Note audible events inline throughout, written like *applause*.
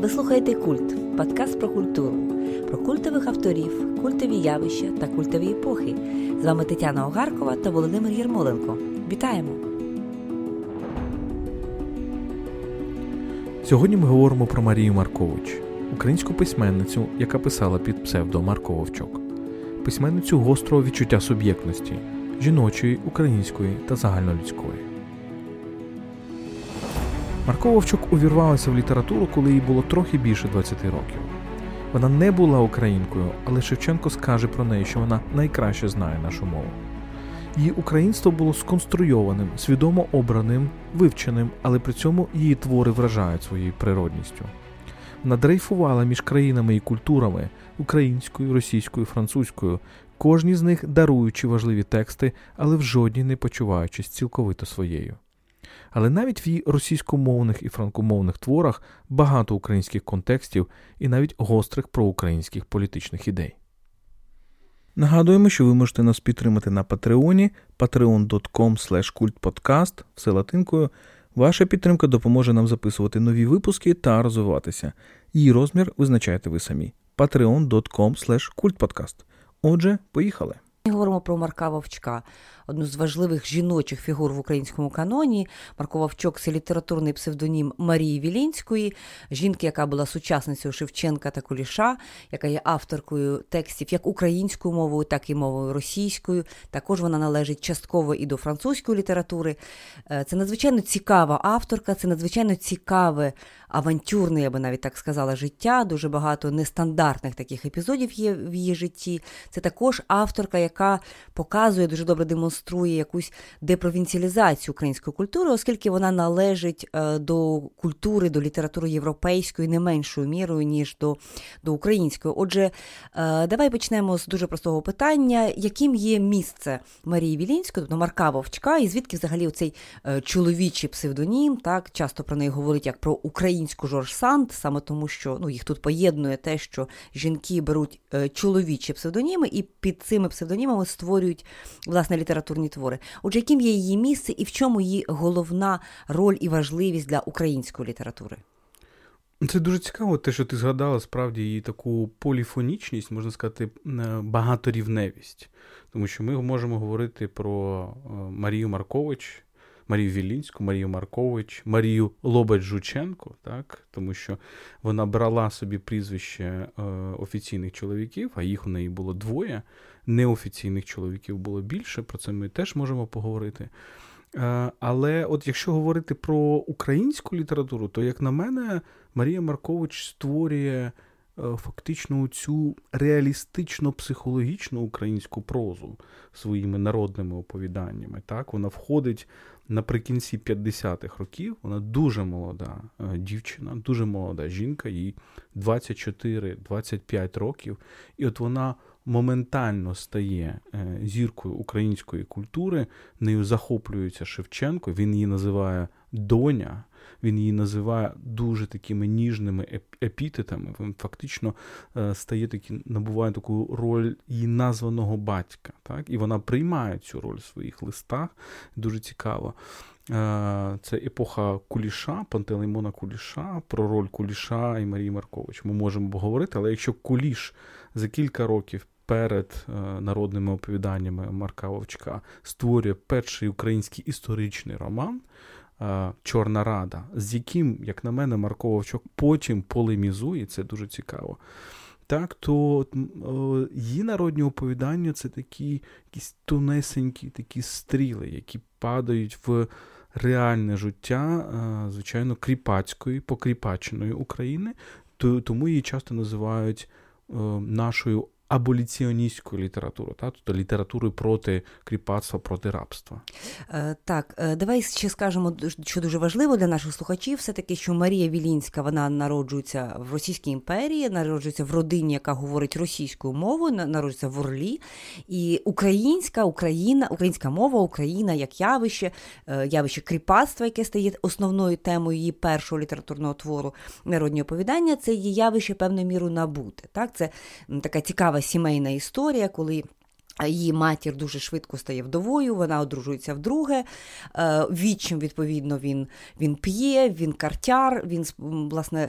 Ви слухаєте Культ, подкаст про культуру, про культових авторів, культові явища та культові епохи. З вами Тетяна Огаркова та Володимир Єрмоленко. Вітаємо! Сьогодні ми говоримо про Марію Маркович, українську письменницю, яка писала під псевдо Марко Вовчок, письменницю гострого відчуття суб'єктності, жіночої, української та загальнолюдської. Марко Вовчук увірвалася в літературу, коли їй було трохи більше 20 років. Вона не була українкою, але Шевченко скаже про неї, що вона найкраще знає нашу мову. Її українство було сконструйованим, свідомо обраним, вивченим, але при цьому її твори вражають своєю природністю. Вона дрейфувала між країнами і культурами українською, російською, французькою, кожній з них даруючи важливі тексти, але в жодній не почуваючись цілковито своєю. Але навіть в її російськомовних і франкомовних творах багато українських контекстів і навіть гострих проукраїнських політичних ідей. Нагадуємо, що ви можете нас підтримати на Патреоні patreon.com kultpodcast все латинкою. Ваша підтримка допоможе нам записувати нові випуски та розвиватися. Її розмір визначаєте ви самі. patreon.com kultpodcast. Отже, поїхали. Ми говоримо про Марка Вовчка, одну з важливих жіночих фігур в українському каноні. Марко Вовчок це літературний псевдонім Марії Вілінської, жінки, яка була сучасницею Шевченка та Куліша, яка є авторкою текстів як українською мовою, так і мовою російською. Також вона належить частково і до французької літератури. Е, це надзвичайно цікава авторка, це надзвичайно цікаве авантюрне, я би навіть так сказала, життя. Дуже багато нестандартних таких епізодів є в її житті. Це також авторка, яка показує, дуже добре демонструє якусь депровінціалізацію української культури, оскільки вона належить е, до культури, до літератури європейської не меншою мірою, ніж до до української. Отже, е, давай почнемо з дуже простого питання: яким є місце Марії Вілінської, тобто Марка Вовчка, і звідки взагалі оцей е, чоловічий псевдонім, так часто про неї говорять як про українську Жорж Санд, саме тому, що ну їх тут поєднує те, що жінки беруть чоловічі псевдоніми, і під цими псевдонімами створюють власне літературні твори. Отже, яким є її місце і в чому її головна роль і важливість для української літератури? Це дуже цікаво, те, що ти згадала справді її таку поліфонічність, можна сказати, е, багаторівневість. Тому що ми можемо говорити про е, Марію Маркович, Марію Вілінську, Марію Маркович, Марію Лобач Жученко, так? тому що вона брала собі прізвище е, офіційних чоловіків, а їх у неї було двоє. Неофіційних чоловіків було більше. Про це ми теж можемо поговорити. Е, але от якщо говорити про українську літературу, то, як на мене, Марія Маркович створює. Е, фактично цю реалістично-психологічну українську прозу своїми народними оповіданнями. Так, Вона входить наприкінці 50-х років. Вона дуже молода е, дівчина, дуже молода жінка, їй 24-25 років. І от вона моментально стає е, зіркою української культури, нею захоплюється Шевченко, він її називає доня. Він її називає дуже такими ніжними епітетами. Він фактично е, стає такі, набуває таку роль її названого батька. Так? І вона приймає цю роль в своїх листах. Дуже цікаво. Е, це епоха Куліша, Пантелеймона Куліша, про роль Куліша і Марії Маркович. Ми можемо поговорити, але якщо Куліш за кілька років перед е, народними оповіданнями Марка Вовчка створює перший український історичний роман. Е, Чорна Рада, з яким, як на мене, Марко Вовчок потім полемізує, це дуже цікаво. Так, то її народні оповідання це такі якісь тонесенькі такі стріли, які падають в реальне життя, е, звичайно, кріпацької, покріпаченої України, тому її часто називають е, нашою аболіціоністську літературу, та тобто літературою проти кріпацтва, проти рабства. Е, так, е, давай ще скажемо, що дуже важливо для наших слухачів, все таки, що Марія Вілінська вона народжується в Російській імперії, народжується в родині, яка говорить російською мовою, народжується в Орлі. І українська Україна, українська мова, Україна як явище, е, явище кріпацтва, яке стає основною темою її першого літературного твору народні оповідання, це її явище певною мірою набути. Так, Це така цікава сімейна історія, коли. Її матір дуже швидко стає вдовою, вона одружується вдруге. Вічим, Відчим, відповідно, він він п'є, він картяр, він власне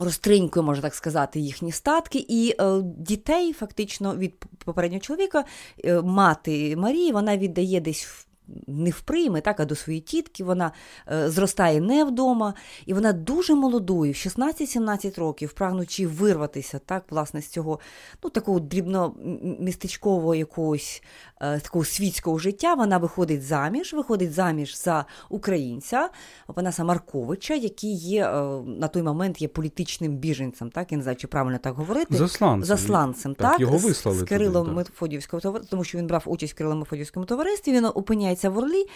розтринькує, можна так сказати, їхні статки, і е, дітей фактично від попереднього чоловіка, е, мати Марії, вона віддає десь в не вприйме, так, а до своєї тітки вона е, зростає не вдома, і вона дуже молодою, в 16-17 років, прагнучи вирватися так, власне, з цього ну, такого дрібно-містечкового якогось е, такого світського життя, вона виходить заміж, виходить заміж за українця Панаса Марковича, який є е, на той момент є політичним біженцем, так, я не знаю, чи правильно так говорити. Засланцем. Засланцем, так, так його вислали з Кирилом туди, Мефодіївського тому що він брав участь в Кирило Мефодіївському товаристві, він опиняється опиняється в Орлі.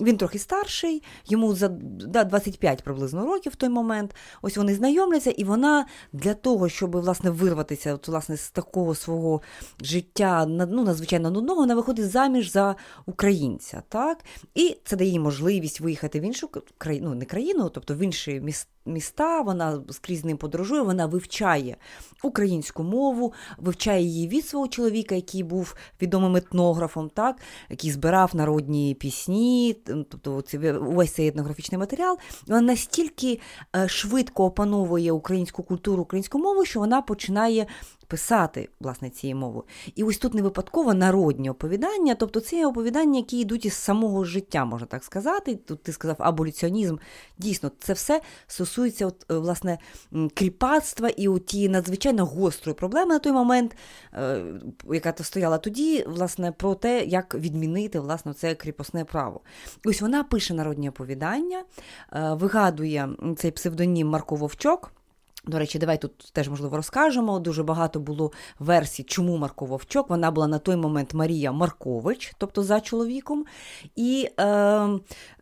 Він трохи старший, йому за да, 25 приблизно років в той момент. Ось вони знайомляться, і вона для того, щоб власне вирватися от, власне, з такого свого життя ну, надзвичайно нудного, вона виходить заміж за українця. так? І це дає їй можливість виїхати в іншу країну, ну, не країну, тобто в інші міста міста, вона скрізь ним подорожує, вона вивчає українську мову, вивчає її від свого чоловіка, який був відомим етнографом, так, який збирав народні пісні, тобто увесь цей етнографічний матеріал. Вона настільки е, швидко опановує українську культуру, українську мову, що вона починає писати власне цією мовою. І ось тут не випадково народні оповідання, тобто це оповідання, які йдуть із самого життя, можна так сказати. Тут ти сказав аболюціонізм. Дійсно, це все стосується от, е, власне кріпацтва і от тієї надзвичайно гострої проблеми на той момент, е, яка стояла тоді, власне, про те, як відмінити власне це кріпосне право. Ось вона пише народні оповідання, е, вигадує цей псевдонім Марко Вовчок. До речі, давай тут теж можливо розкажемо. Дуже багато було версій, чому Марко Вовчок. Вона була на той момент Марія Маркович, тобто за чоловіком. І е,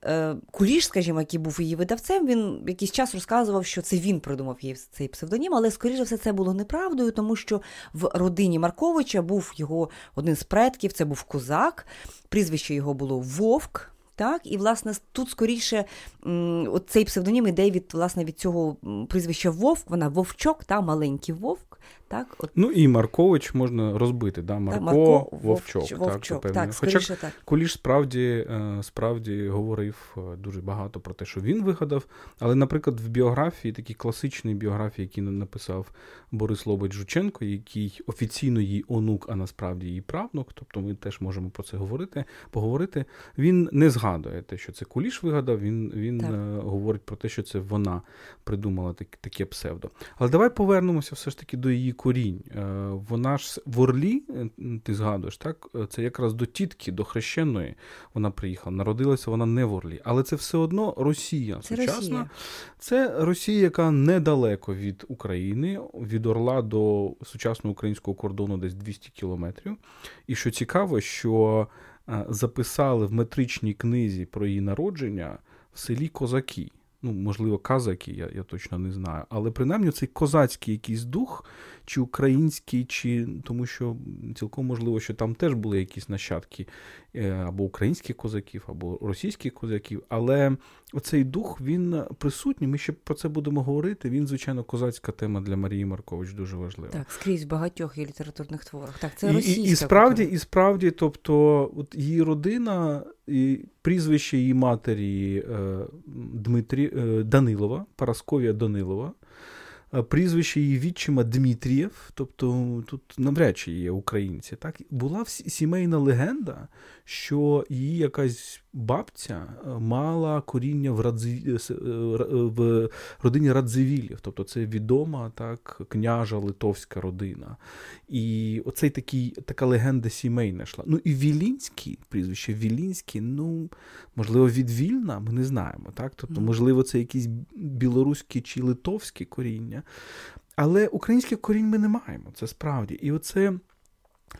е, Куліш, скажімо, який був її видавцем, він якийсь час розказував, що це він придумав їй цей псевдонім, але, скоріше все, це було неправдою, тому що в родині Марковича був його один з предків, це був козак, прізвище його було Вовк. Так, І, власне, тут скоріше цей псевдонім іде від власне, від цього прізвища Вовк, вона Вовчок, та, маленький Вовк. Так, от. Ну і Маркович можна розбити, да? Марко, Марко Вовчок. Вовчок, так, так, Хоча так. Куліш справді е, справді говорив е, дуже багато про те, що він вигадав. Але, наприклад, в біографії, такій класичній біографії, які написав Борис Лобить Жученко, який офіційно її онук, а насправді її правнук, тобто ми теж можемо про це говорити, поговорити. Він не згадує те, що це Куліш вигадав, він він е, говорить про те, що це вона придумала таке псевдо. Але давай повернемося все ж таки до її корінь. Е, вона ж в Орлі, е, ти згадуєш, так? Е, це якраз до тітки, до хрещеної вона приїхала. Народилася вона не в Орлі. Але це все одно Росія це сучасна. Росія. Це Росія, яка недалеко від України, від Орла до сучасного українського кордону десь 200 кілометрів. І що цікаво, що записали в метричній книзі про її народження в селі Козаки ну, можливо, казаки, я я точно не знаю. Але принаймні цей козацький якийсь дух, чи український, чи тому що цілком можливо, що там теж були якісь нащадки або українських козаків, або російських козаків. Але оцей дух він присутній. Ми ще про це будемо говорити. Він, звичайно, козацька тема для Марії Маркович дуже важлива. Так, скрізь в багатьох її літературних творах. Так, це і, російська і, і справді, і справді, тобто, от її родина. І Прізвище її матері е, Дмитрі, е, Данилова, Парасковія Данилова, прізвище її відчима Дмитрієв, тобто тут навряд чи є українці. Так? Була сімейна легенда, що її якась бабця е, мала коріння в Радзі... Е, е, в родині Радзивілів, тобто це відома так, княжа литовська родина. І оцей такий, така легенда сімейна йшла. Ну і Вілінський, прізвище Вілінський, ну, можливо, від Вільна, ми не знаємо. так? Тобто, можливо, це якісь білоруські чи литовські коріння. Але українських корінь ми не маємо, це справді. І оце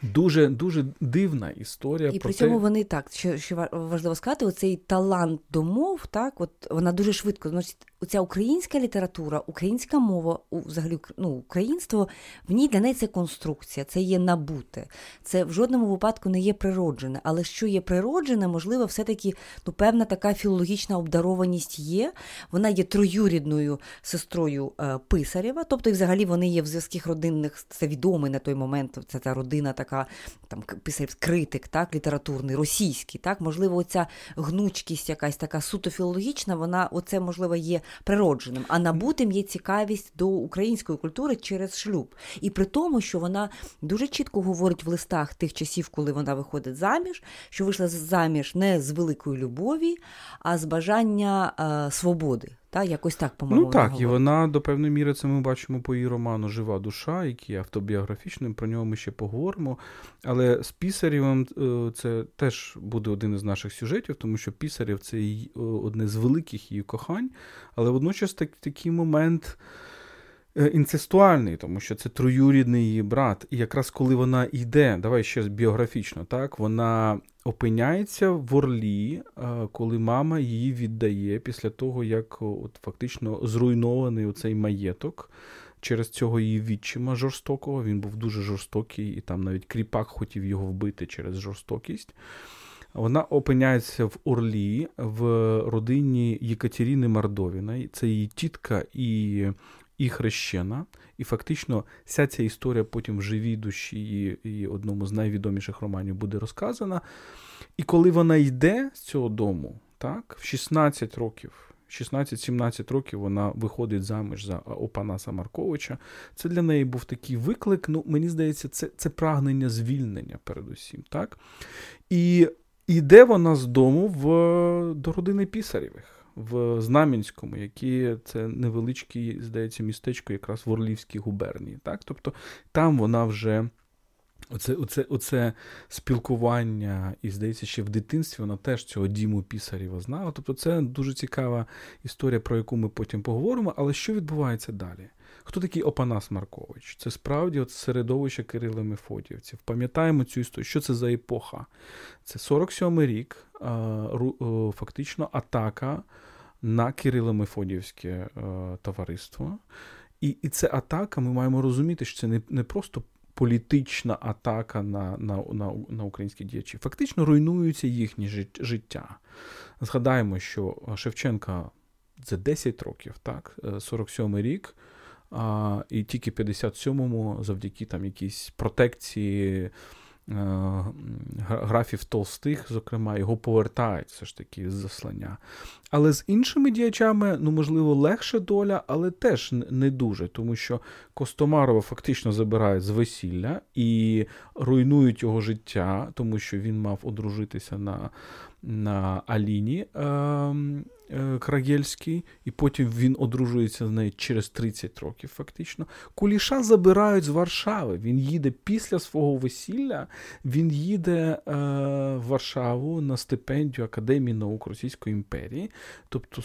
Дуже дуже дивна історія. І про при цьому те... вони так, що що важливо сказати, оцей талант до мов, так, от вона дуже швидко. Значить, оця українська література, українська мова, взагалі ну, українство, в ній для неї це конструкція, це є набуте. Це в жодному випадку не є природжене. Але що є природжене, можливо, все-таки ну, певна така філологічна обдарованість є. Вона є троюрідною сестрою е, Писарєва, тобто, і взагалі вони є в зв'язках родинних, це відомий на той момент, це та родина така там писарів критик, так, літературний, російський. Так, Можливо, оця гнучкість, якась така суто філологічна, вона оце, можливо, є природженим. А набутим є цікавість до української культури через шлюб. І при тому, що вона дуже чітко говорить в листах тих часів, коли вона виходить заміж, що вийшла заміж не з великої любові, а з бажання е, свободи. Та якось так по-моєму. Ну так, і вона до певної міри це ми бачимо по її роману Жива душа, який є автобіографічним. Про нього ми ще поговоримо. Але з Пісарєвим е, це теж буде один із наших сюжетів, тому що Пісарєв це одне з великих її кохань, але водночас так, такий момент. Е, інцестуальний, тому що це троюрідний її брат. І якраз коли вона йде, давай ще біографічно, так, вона опиняється в Орлі, е, коли мама її віддає після того, як от фактично зруйнований оцей маєток. Через цього її відчима жорстокого. Він був дуже жорстокий, і там навіть кріпак хотів його вбити через жорстокість. Вона опиняється в Орлі в родині Єкатеріни Мардовіної. Це її тітка і і хрещена. І фактично вся ця історія потім в живій душі і одному з найвідоміших романів буде розказана. І коли вона йде з цього дому, так, в 16 років. 16-17 років вона виходить заміж за Опанаса Марковича. Це для неї був такий виклик. Ну, мені здається, це це прагнення звільнення передусім. так? І йде вона з дому в, до родини Пісарєвих в Знам'янському, які це невеличке, здається, містечко якраз в Орлівській губернії. Так? Тобто там вона вже. Оце оце, оце спілкування, і, здається, ще в дитинстві вона теж цього Діму Пісарєва знала. Тобто це дуже цікава історія, про яку ми потім поговоримо. Але що відбувається далі? Хто такий Опанас Маркович? Це справді от середовище Кирила Мефодіївців. Пам'ятаємо цю історію, що це за епоха? Це 47-й рік, фактично атака на Кирило Мефодіївське е, товариство. І і це атака, ми маємо розуміти, що це не, не просто. Політична атака на на, на, на українські діячі. Фактично руйнуються їхні життя. Згадаємо, що Шевченка за 10 років, так, 47-й е, рік, а, І тільки 57-му, завдяки там якійсь протекції е, графів толстих, зокрема, його повертають все ж таки з заслання. Але з іншими діячами, ну, можливо, легша доля, але теж не дуже, тому що Костомарова фактично забирають з весілля і руйнують його життя, тому що він мав одружитися на на Аліні. Е, Е, Крагельський, і потім він одружується з нею через 30 років, фактично. Куліша забирають з Варшави. Він їде після свого весілля, він їде е, в Варшаву на стипендію Академії наук Російської імперії, тобто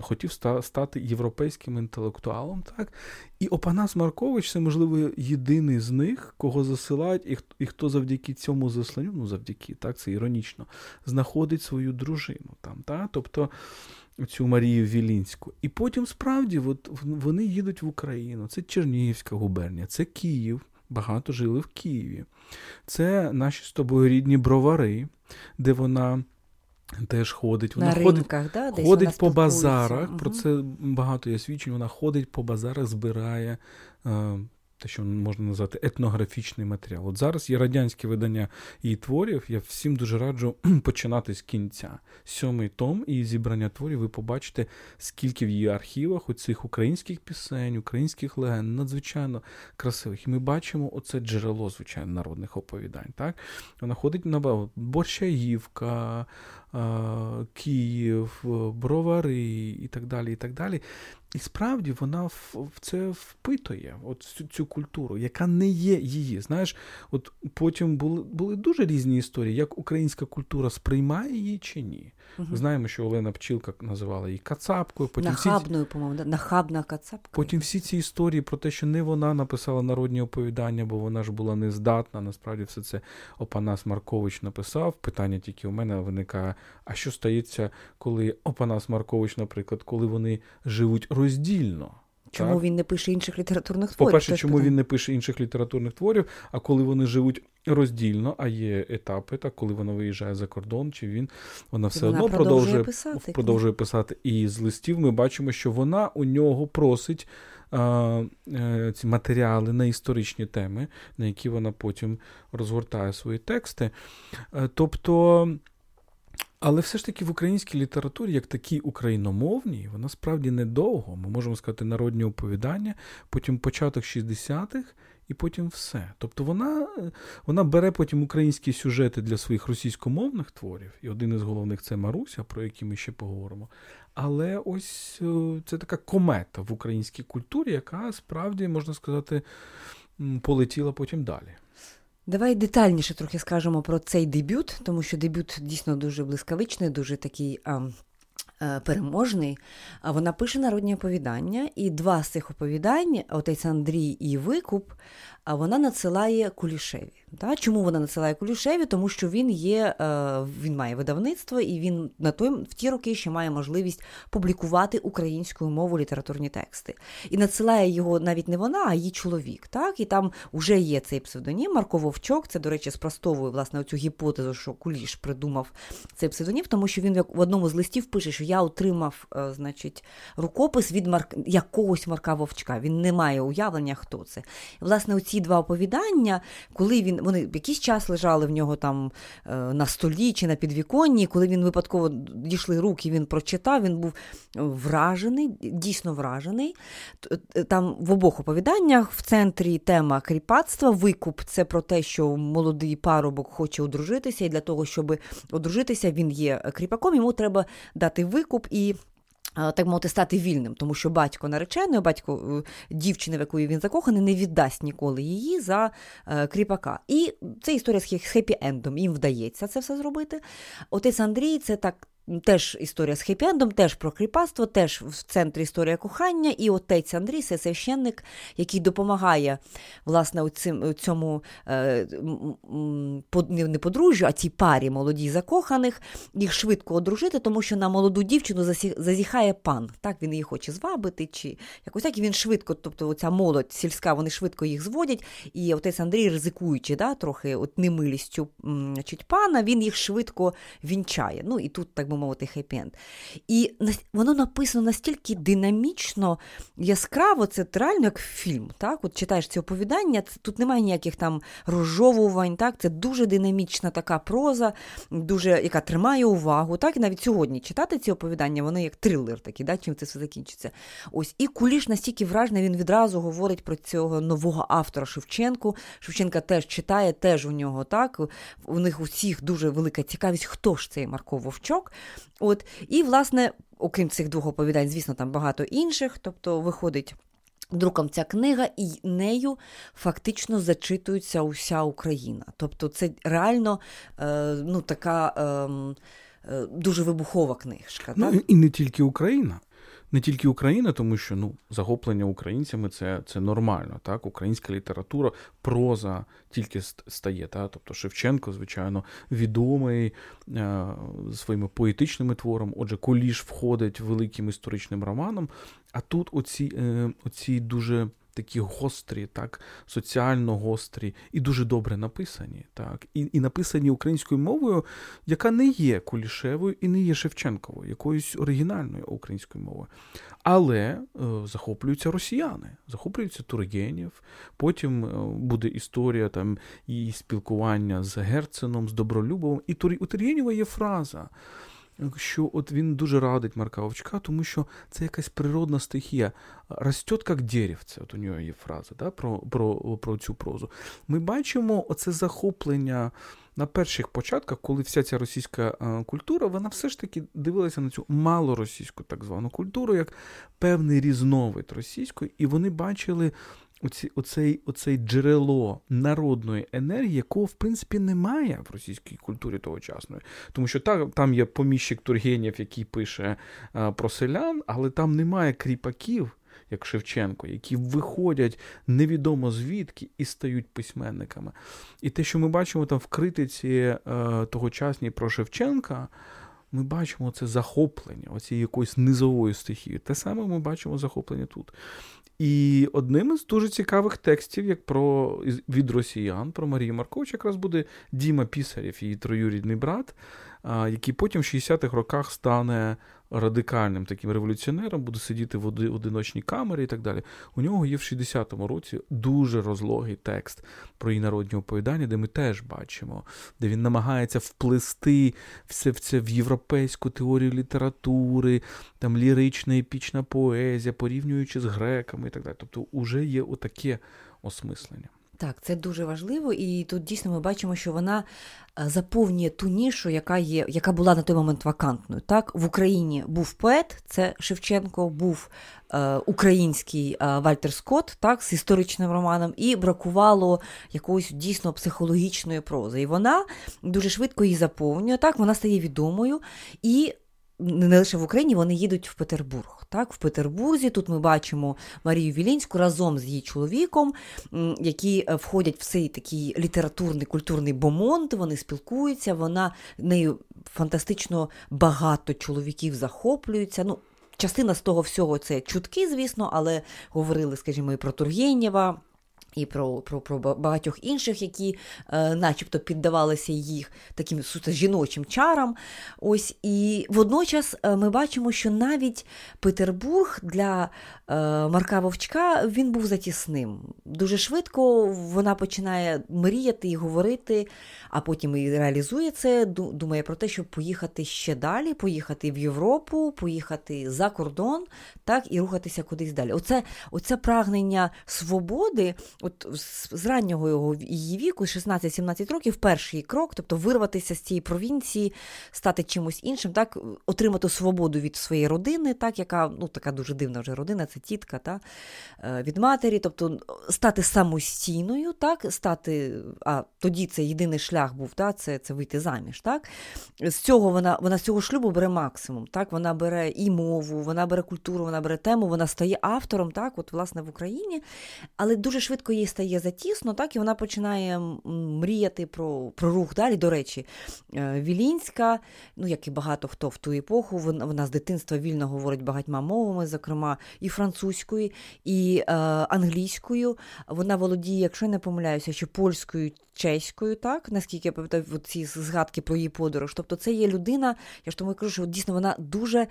хотів стати європейським інтелектуалом. так? І Опанас Маркович це, можливо, єдиний з них, кого засилають, і хто, і хто завдяки цьому засланню, ну завдяки, так, це іронічно, знаходить свою дружину там. так? Тобто цю Марію Вілінську. І потім справді от, вони їдуть в Україну. Це Чернігівська губернія, це Київ. Багато жили в Києві. Це наші з тобою рідні бровари, де вона. Теж ходить, вона На ходить ринках, да? Десь ходить вона по базарах. Угу. Про це багато є свідчень. Вона ходить по базарах, збирає е, те, що можна назвати етнографічний матеріал. От зараз є радянське видання її творів. Я всім дуже раджу *clears throat* починати з кінця. Сьомий том і зібрання творів. Ви побачите, скільки в її архівах у цих українських пісень, українських легенд, надзвичайно красивих. І ми бачимо оце джерело, звичайно, народних оповідань. Так? Вона ходить на Борщаївка, Київ, Бровари і так далі. і так далі. І справді вона в це впитує, от цю, цю культуру, яка не є її. Знаєш, от потім були були дуже різні історії, як українська культура сприймає її чи ні. Угу. Знаємо, що Олена Пчілка називала її Кацапкою. Потім Нахабною, всі... по-моєму, да? нахабна Кацапка. Потім всі ці історії про те, що не вона написала народні оповідання, бо вона ж була нездатна. Насправді все це Опанас Маркович написав. Питання тільки у мене виникає: а що стається, коли Опанас Маркович, наприклад, коли вони живуть роздільно? Чому так? він не пише інших літературних творів? По-перше, чому він не пише інших літературних творів, а коли вони живуть роздільно, а є етапи, так, коли вона виїжджає за кордон, чи він вона все вона одно продовжує писати. продовжує писати. І з листів ми бачимо, що вона у нього просить ці матеріали на історичні теми, на які вона потім розгортає свої тексти. Тобто. Але все ж таки в українській літературі, як такій україномовній, вона справді недовго. Ми можемо сказати народні оповідання, потім початок 60-х і потім все. Тобто вона вона бере потім українські сюжети для своїх російськомовних творів, і один із головних це Маруся, про який ми ще поговоримо. Але ось е, це така комета в українській культурі, яка справді, можна сказати, полетіла потім далі. Давай детальніше трохи скажемо про цей дебют, тому що дебют дійсно дуже блискавичний, дуже такий а, а, переможний. Вона пише народні оповідання, і два з цих оповідань, отець Андрій і Викуп, вона надсилає Кулішеві. Та? Чому вона надсилає Кулішеві? Тому що він є, е, він має видавництво, і він на той в ті роки ще має можливість публікувати українською мовою літературні тексти. І надсилає його навіть не вона, а її чоловік. Так? І там вже є цей псевдонім Марко Вовчок. Це, до речі, спростовує власне оцю гіпотезу, що Куліш придумав цей псевдонім, тому що він в одному з листів пише, що я отримав е, значить, рукопис від Марк... якогось Марка Вовчка. Він не має уявлення, хто це. І, власне, оці два оповідання, коли він вони якийсь час лежали в нього там е, на столі чи на підвіконні. Коли він випадково дійшли руки, він прочитав, він був вражений, дійсно вражений. Е, там в обох оповіданнях в центрі тема кріпацтва, викуп це про те, що молодий парубок хоче одружитися, і для того, щоб одружитися, він є кріпаком, йому треба дати викуп і. Так мовити, стати вільним, тому що батько нареченої, батько е, дівчини, в якої він закоханий, не віддасть ніколи її за е, кріпака. І це історія з хеппі-ендом. Їм вдається це все зробити. Отець Андрій це так Теж історія з хеппі-ендом, теж про кріпацтво, теж в центрі історія кохання, і отець Андрій це священник, який допомагає власне у цьому е, не подружжю, а цій парі молодій закоханих, їх швидко одружити, тому що на молоду дівчину зазіхає пан. Так він її хоче звабити, чи якось так і він швидко, тобто оця молодь сільська, вони швидко їх зводять. І отець Андрій, ризикуючи, да, трохи от немилістю значить, пана, він їх швидко вінчає. Ну і тут так би мовити, хеппі-енд. І воно написано настільки динамічно, яскраво, це реально як фільм. Так? От Читаєш ці оповідання, тут немає ніяких там розжовувань, так? це дуже динамічна така проза, дуже, яка тримає увагу. Так? І навіть сьогодні читати ці оповідання, вони як трилер такий, да? чим це все закінчиться. Ось. І Куліш настільки вражений, він відразу говорить про цього нового автора Шевченку. Шевченка теж читає, теж у нього так. У них усіх дуже велика цікавість, хто ж цей Марко Вовчок. От, І, власне, окрім цих двох оповідань, звісно, там багато інших, тобто виходить. Друком ця книга, і нею фактично зачитується уся Україна. Тобто, це реально е, ну, така е, е, дуже вибухова книжка. Ну, так? І не тільки Україна не тільки Україна, тому що ну захоплення українцями це це нормально. Так, українська література, проза тільки стає. Так? Тобто Шевченко, звичайно, відомий е, своїми поетичними творами. Отже, Куліш входить великим історичним романом. А тут оці, е, оці дуже такі гострі, так, соціально гострі і дуже добре написані, так, і і написані українською мовою, яка не є Кулішевою і не є Шевченковою, якоюсь оригінальною українською мовою. Але е, захоплюються росіяни, захоплюються Тургенєв, потім е, буде історія там і спілкування з Герценом, з Добролюбовим. І у Тургенєва є фраза що от він дуже радить Марка Овчка, тому що це якась природна стихія. Ростет як деревце, от у нього є фраза да, про, про, про цю прозу. Ми бачимо оце захоплення. На перших початках, коли вся ця російська культура, вона все ж таки дивилася на цю малоросійську так звану культуру, як певний різновид російської, і вони бачили оці, оцей, оцей джерело народної енергії, якого в принципі немає в російській культурі тогочасної. Тому що там, там є поміщик Тургенєв, який пише а, про селян, але там немає кріпаків. Як Шевченко, які виходять невідомо звідки і стають письменниками. І те, що ми бачимо там в критиці е, тогочасній про Шевченка, ми бачимо це захоплення, оцієї якоїсь низової стихії. Те саме ми бачимо захоплення тут. І одним із дуже цікавих текстів, як про від росіян, про Марію Маркович, якраз буде Діма Пісарєв, її троюрідний брат. який потім в 60-х роках стане радикальним таким революціонером, буде сидіти в одиночній камері і так далі. У нього є в 60-му році дуже розлогий текст про її народні оповідання, де ми теж бачимо, де він намагається вплести все в це в європейську теорію літератури, там лірична епічна поезія, порівнюючи з греками і так далі. Тобто, вже є отаке осмислення. Так, це дуже важливо, і тут дійсно ми бачимо, що вона е, заповнює ту нішу, яка є, яка була на той момент вакантною. Так, в Україні був поет, це Шевченко, був е, український е, Вальтер Скотт, так, з історичним романом, і бракувало якоїсь дійсно психологічної прози. І вона дуже швидко її заповнює. Так, вона стає відомою і не лише в Україні, вони їдуть в Петербург. Так, В Петербурзі тут ми бачимо Марію Вілінську разом з її чоловіком, які е, входять в цей такий літературний культурний бомонд, вони спілкуються, вона нею фантастично багато чоловіків захоплюються. Ну, Частина з того всього це чутки, звісно, але говорили, скажімо, і про Тургенєва. І про про, про багатьох інших, які е, начебто піддавалися їх таким суто жіночим чарам. Ось І водночас е, ми бачимо, що навіть Петербург для е, Марка Вовчка він був затісним. Дуже швидко вона починає мріяти і говорити, а потім і реалізує це, думає про те, щоб поїхати ще далі, поїхати в Європу, поїхати за кордон так, і рухатися кудись далі. Оце, Оце прагнення свободи от з раннього його її віку, 16-17 років, перший крок, тобто вирватися з цієї провінції, стати чимось іншим, так, отримати свободу від своєї родини, так, яка ну, така дуже дивна вже родина, це тітка та, е, від матері, тобто стати самостійною, так, стати, а тоді це єдиний шлях був, так, це це вийти заміж. Так. З цього вона вона з цього шлюбу бере максимум. Так, Вона бере і мову, вона бере культуру, вона бере тему, вона стає автором, так, от, власне, в Україні, але дуже швидко їй стає затісно, так і вона починає мріяти про про рух далі. До речі, е, Вілінська, ну як і багато хто в ту епоху, вона, з дитинства вільно говорить багатьма мовами, зокрема і французькою, і е, англійською. Вона володіє, якщо я не помиляюся, що польською, чеською, так наскільки я пам'ятаю ці згадки про її подорож. Тобто, це є людина, я ж тому кажу, що дійсно вона дуже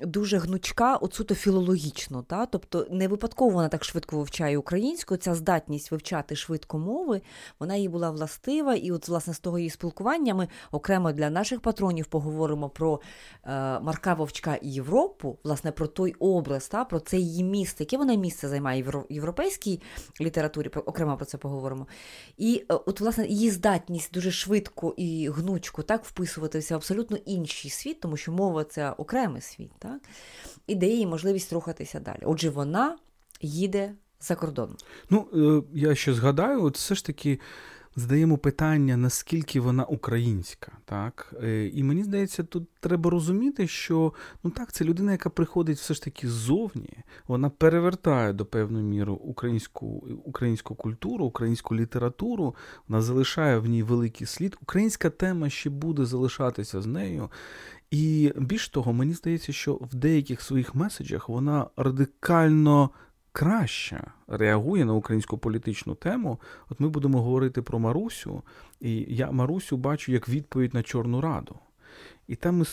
дуже гнучка, оцуто філологічно. Так? Тобто не випадково вона так швидко вивчає українську, ця здатність вивчати швидко мови, вона їй була властива, і от, власне, з того її спілкування ми окремо для наших патронів поговоримо про е, Марка Вовчка і Європу, власне, про той образ, та, про це її місце, яке вона місце займає в європейській літературі, окремо про це поговоримо. І е, от, власне, її здатність дуже швидко і гнучко так вписуватися в абсолютно інший світ, тому що мова це окремий світ, так, і дає їй можливість рухатися далі. Отже, вона їде за кордон. Ну, е, я ще згадаю, от все ж таки. Задаємо питання, наскільки вона українська, так? Е, і мені здається, тут треба розуміти, що ну так, це людина, яка приходить все ж таки ззовні, вона перевертає до певної міри українську українську культуру, українську літературу, вона залишає в ній великий слід. Українська тема ще буде залишатися з нею. І більш того, мені здається, що в деяких своїх меседжах вона радикально краще реагує на українську політичну тему. От ми будемо говорити про Марусю, і я Марусю бачу як відповідь на Чорну Раду. І там ми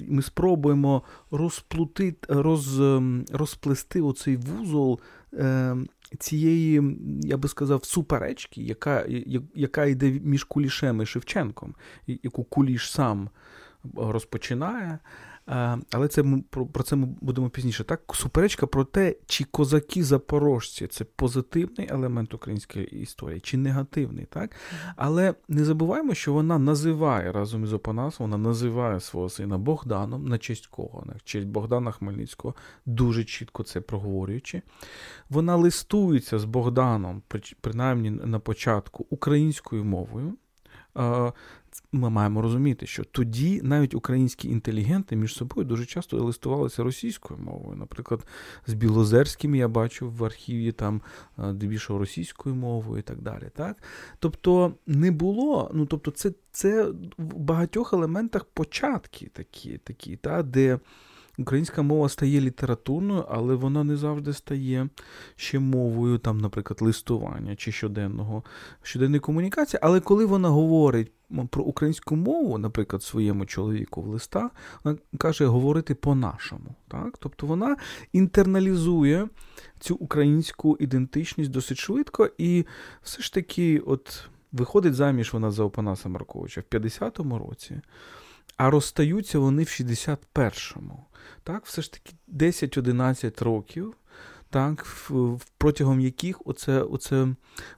ми спробуємо розплутити, роз, ем, розплести оцей вузол е, цієї, я би сказав, суперечки, яка яка йде між Кулішем і Шевченком, яку Куліш сам розпочинає. Але це про це ми будемо пізніше. Так, суперечка про те, чи козаки-запорожці це позитивний елемент української історії, чи негативний, так? Але не забуваємо, що вона називає разом із Опанасом, вона називає свого сина Богданом, на честь кого? На честь Богдана Хмельницького, дуже чітко це проговорюючи. Вона листується з Богданом, принаймні на початку, українською мовою. Е, ми маємо розуміти, що тоді навіть українські інтелігенти між собою дуже часто листувалися російською мовою. Наприклад, з Білозерським я бачив в архіві там дебільшого російською мовою і так далі. Так? Тобто не було, ну тобто, це це в багатьох елементах початки такі, такі та, де українська мова стає літературною, але вона не завжди стає ще мовою, там, наприклад, листування чи щоденного щоденної комунікації. Але коли вона говорить про українську мову, наприклад, своєму чоловіку в листах, вона каже говорити по-нашому. Так? Тобто вона інтерналізує цю українську ідентичність досить швидко, і все ж таки, от виходить заміж вона за Опанаса Марковича в 50-му році. А розстаються вони в 61-му. Так, все ж таки 10-11 років так, протягом яких оце оце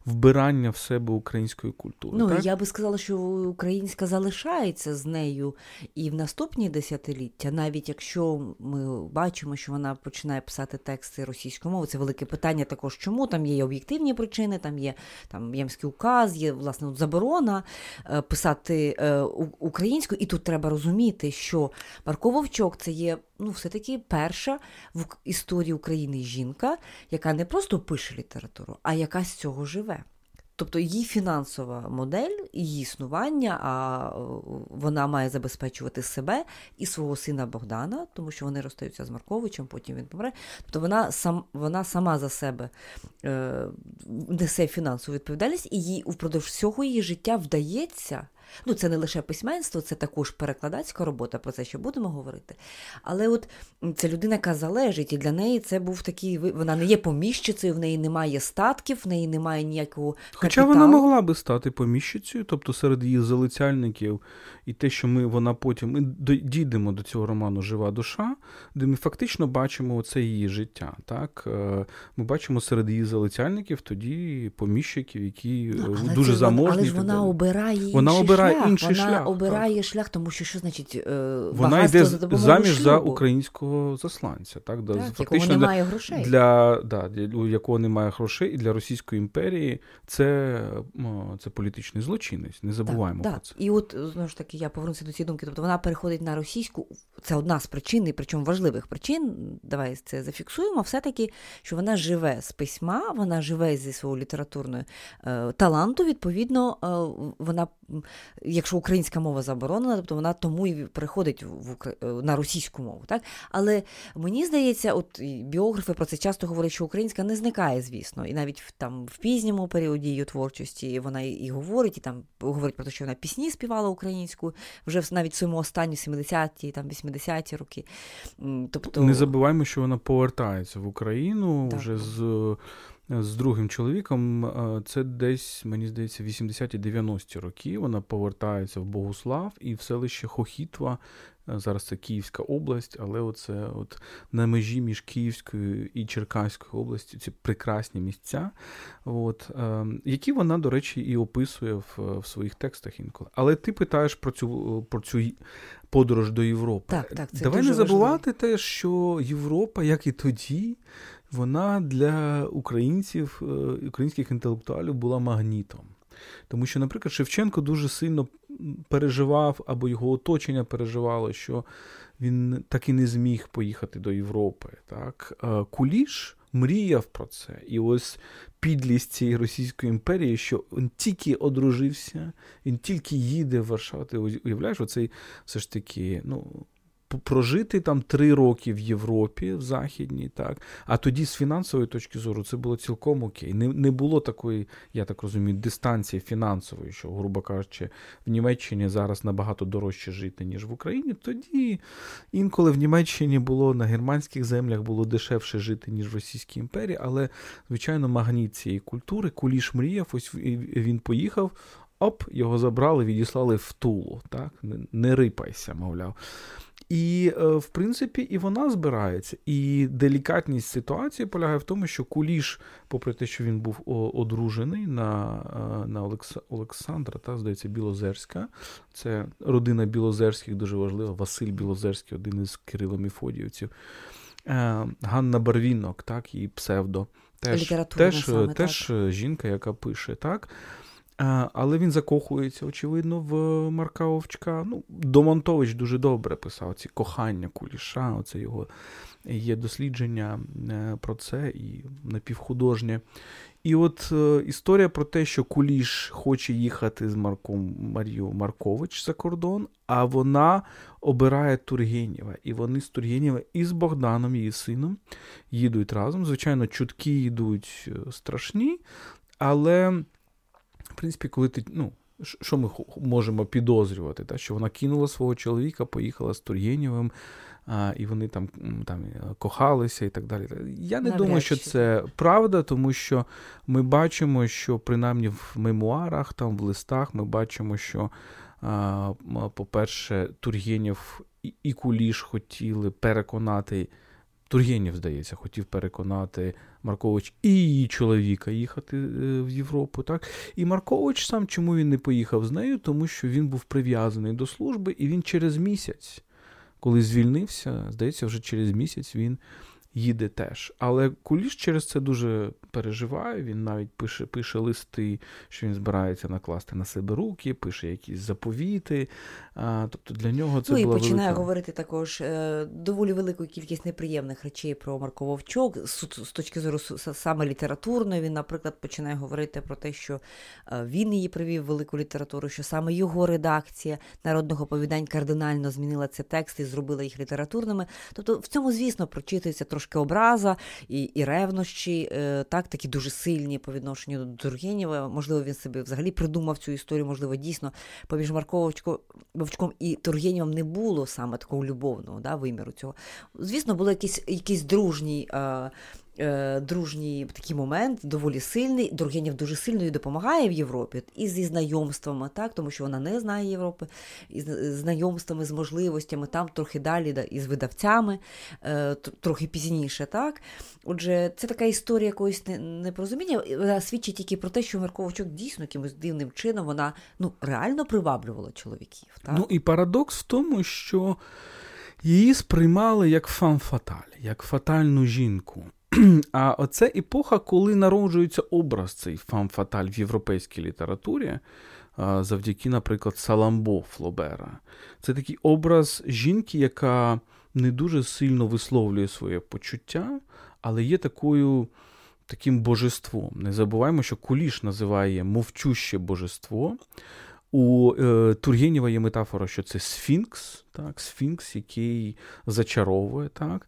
вбирання в себе української культури. Ну так? я би сказала, що українська залишається з нею і в наступні десятиліття, навіть якщо ми бачимо, що вона починає писати тексти російською мовою, це велике питання також, чому там є об'єктивні причини, там є там Ємський указ, є власне заборона е, писати е, українською, і тут треба розуміти, що Марко Вовчок це є ну, все-таки перша в історії України жінка, яка не просто пише літературу, а яка з цього живе. Тобто її фінансова модель, її існування, а вона має забезпечувати себе і свого сина Богдана, тому що вони розстаються з Марковичем, потім він помре. Тобто вона сам вона сама за себе е, несе фінансову відповідальність, і їй впродовж всього її життя вдається Ну, це не лише письменство, це також перекладацька робота, про це ще будемо говорити. Але от це людина, яка залежить, і для неї це був такий. Вона не є поміщицею, в неї немає статків, в неї немає ніякого. Хоча вона могла би стати поміщицею, тобто серед її залицяльників, і те, що ми вона потім ми дійдемо до цього роману Жива душа, де ми фактично бачимо оце її життя. Так? Е, ми бачимо серед її залицяльників тоді поміщиків, які ну, але дуже це, заможні. Але ж вона обирає вона обирає шлях. інший вона шлях. обирає так. шлях, тому що що значить е, вона йде за заміж шлюбу. за українського засланця, так, так фактично якого немає грошей. Для, да, для у якого немає грошей, і для Російської імперії це це політичний злочинець. Не забуваємо так, про так. це. І от знову ж таки я повернуся до цієї думки. Тобто вона переходить на російську. Це одна з причин, і причому важливих причин. Давай це зафіксуємо. Все таки, що вона живе з письма, вона живе зі свого літературного е, таланту. Відповідно, е, вона, якщо українська мова заборонена, тобто вона тому і переходить в е, на російську мову. Так? Але мені здається, от біографи про це часто говорять, що українська не зникає, звісно, і навіть в там в пізньому періоді її творчості вона і, і говорить, і там говорить про те, що вона пісні співала українською вже навіть в своєму останні 70-ті, там 80-ті роки. Тобто не забуваємо, що вона повертається в Україну так. вже з з другим чоловіком. Це десь, мені здається, 80-90-ті роки. Вона повертається в Богуслав і в селище Хохітва. Зараз це Київська область, але оце от на межі між Київською і Черкаською областю ці прекрасні місця, от, е, які вона, до речі, і описує в, в своїх текстах інколи. Але ти питаєш про цю про цю подорож до Європи. Так, так, це Давай дуже не забувати важливо. те, що Європа, як і тоді, вона для українців, е, українських інтелектуалів була магнітом. Тому що, наприклад, Шевченко дуже сильно переживав, або його оточення переживало, що він так і не зміг поїхати до Європи. Так? Куліш мріяв про це. І ось підлість цієї Російської імперії, що він тільки одружився, він тільки їде в Варшаву. Ти уявляєш, оцей все ж таки, ну прожити там три роки в Європі, в Західній, так. А тоді з фінансової точки зору це було цілком окей. Не не було такої, я так розумію, дистанції фінансової, що, грубо кажучи, в Німеччині зараз набагато дорожче жити, ніж в Україні. Тоді інколи в Німеччині було на германських землях було дешевше жити, ніж в Російській імперії, але, звичайно, магніт цієї культури, куліш мріяв, ось він поїхав. Оп, його забрали, відіслали в Тулу. Так? Не, рипайся, мовляв. І, е, в принципі, і вона збирається. І делікатність ситуації полягає в тому, що Куліш, попри те, що він був одружений на е, на Олекс... Олександра, та, здається, Білозерська. Це родина Білозерських дуже важлива. Василь Білозерський, один із Кирило Міфодіївців. Е, Ганна Барвінок, так, її псевдо. Теж теж, саме, теж так. жінка, яка пише, так. Але він закохується, очевидно, в Марка Овчка. Ну, Домонтович дуже добре писав ці кохання куліша. Оце його є дослідження е, про це і напівхудожнє. І от е, історія про те, що Куліш хоче їхати з Марком Марію Маркович за кордон, а вона обирає Тургенєва. І вони з Тургенєва і з Богданом, її сином, їдуть разом. Звичайно, чутки йдуть е, страшні, але, принципі, коли ти. ну, що ми можемо підозрювати? Та? Що вона кинула свого чоловіка, поїхала з Тургенєвим, а, і вони там там кохалися і так далі. Я не Навряд думаю, що це правда, тому що ми бачимо, що принаймні в мемуарах, там в листах, ми бачимо, що, а, по-перше, Тургенєв і Куліш хотіли переконати. Тургенєв, здається, хотів переконати Маркович і її чоловіка їхати е, в Європу. так? І Маркович сам чому він не поїхав з нею? Тому що він був прив'язаний до служби, і він через місяць коли звільнився, здається, вже через місяць він їде теж. Але Куліш через це дуже переживає. Він навіть пише пише листи, що він збирається накласти на себе руки, пише якісь заповіти. А, Тобто для нього це ну, була і починає велика... говорити також е, доволі велику кількість неприємних речей про Марко Вовчок. З, точки зору саме літературної, він, наприклад, починає говорити про те, що е, він її привів в велику літературу, що саме його редакція народного повідань кардинально змінила ці тексти і зробила їх літературними. Тобто в цьому, звісно, прочитується трошки образа і і ревнощі, е, так, такі дуже сильні по відношенню до Тургенєва. Можливо, він собі взагалі придумав цю історію, можливо, дійсно поміж Марковичком і Тургенєвом не було саме такого любовного да, виміру цього. Звісно, були якісь дружні. дружній. Е, дружній такий момент, доволі сильний. Тургенєв дуже сильно їй допомагає в Європі і зі знайомствами, так, тому що вона не знає Європи, і з знайомствами, з можливостями, там трохи далі, да, і з видавцями, е, трохи пізніше. так. Отже, це така історія якоїсь непорозуміння. Вона свідчить тільки про те, що Марковичок дійсно якимось дивним чином вона ну, реально приваблювала чоловіків. Так? Ну і парадокс в тому, що її сприймали як femme fatale, як фатальну жінку. *clears throat* А оце епоха, коли народжується образ цей femme fatale в європейській літературі, завдяки, наприклад, Саламбо Флобера. Це такий образ жінки, яка не дуже сильно висловлює своє почуття, але є такою. Таким божеством. Не забуваємо, що Куліш називає мовчуще божество. У е, Тургенєва є метафора, що це Сфінкс, так, Сфінкс, який зачаровує. так.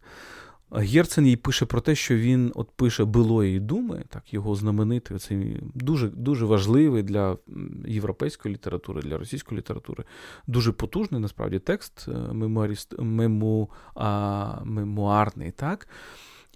Герцен їй пише про те, що він от пише Билої думи, так, його знаменитий, цей дуже дуже важливий для європейської літератури, для російської літератури, дуже потужний насправді текст е, мемуаріст, мему, а, мемуарний. так.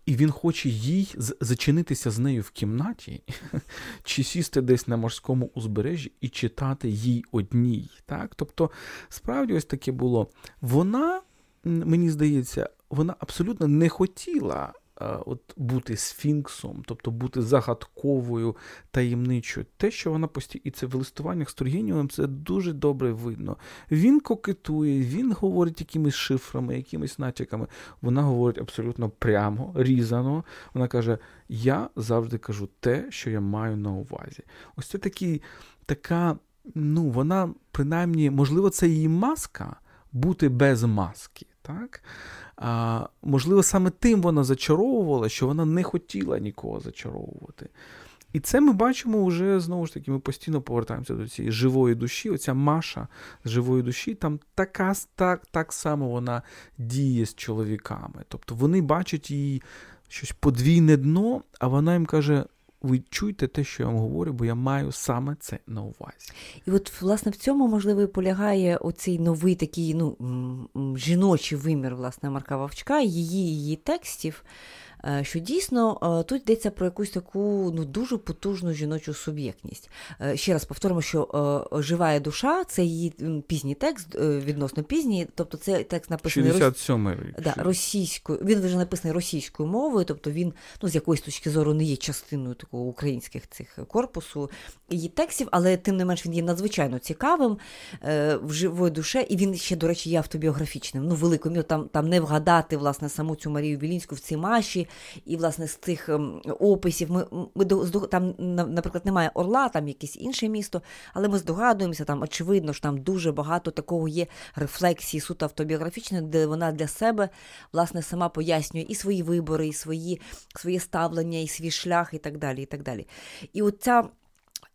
І він хоче їй зачинитися з нею в кімнаті, *laughs* чи сісти десь на морському узбережжі і читати їй одній. Так? Тобто, справді, ось таке було. Вона, мені здається, вона абсолютно не хотіла от бути сфінксом, тобто бути загадковою, таємничою. Те, що вона постійно, і це в листуваннях з Тургенєвим, це дуже добре видно. Він кокетує, він говорить якимись шифрами, якимись натяками. Вона говорить абсолютно прямо, різано. Вона каже: Я завжди кажу те, що я маю на увазі. Ось це такий, така, ну, вона, принаймні, можливо, це її маска бути без маски. Так? А, Можливо, саме тим вона зачаровувала, що вона не хотіла нікого зачаровувати. І це ми бачимо вже знову ж таки, ми постійно повертаємося до цієї живої душі. Оця Маша з живої душі, там така так, так само вона діє з чоловіками. Тобто вони бачать її щось подвійне дно, а вона їм каже: ви чуєте те, що я вам говорю, бо я маю саме це на увазі. І от, власне, в цьому, можливо, і полягає оцей новий такий ну, жіночий вимір власне, Марка Вовчка, її її текстів. Е, що дійсно е, тут йдеться про якусь таку ну, дуже потужну жіночу суб'єктність. Е, ще раз повторимо, що жива душа це її пізній текст, відносно пізній, тобто це текст написаний 67 рік. Да, російською. Він вже написаний російською мовою, тобто він ну, з якоїсь точки зору не є частиною такого українських цих корпусу її текстів, але тим не менш він є надзвичайно цікавим в живої душе, і він ще, до речі, є автобіографічним. Ну, великою там там не вгадати власне саму цю Марію Вілінську в цій маші. І, власне, з цих ем, описів ми ми там, наприклад, немає Орла, там якесь інше місто, але ми здогадуємося, там очевидно, що там дуже багато такого є рефлексії суто автобіографічної, де вона для себе власне сама пояснює і свої вибори, і свої, своє ставлення, і свій шлях, і так далі. І так далі. І оця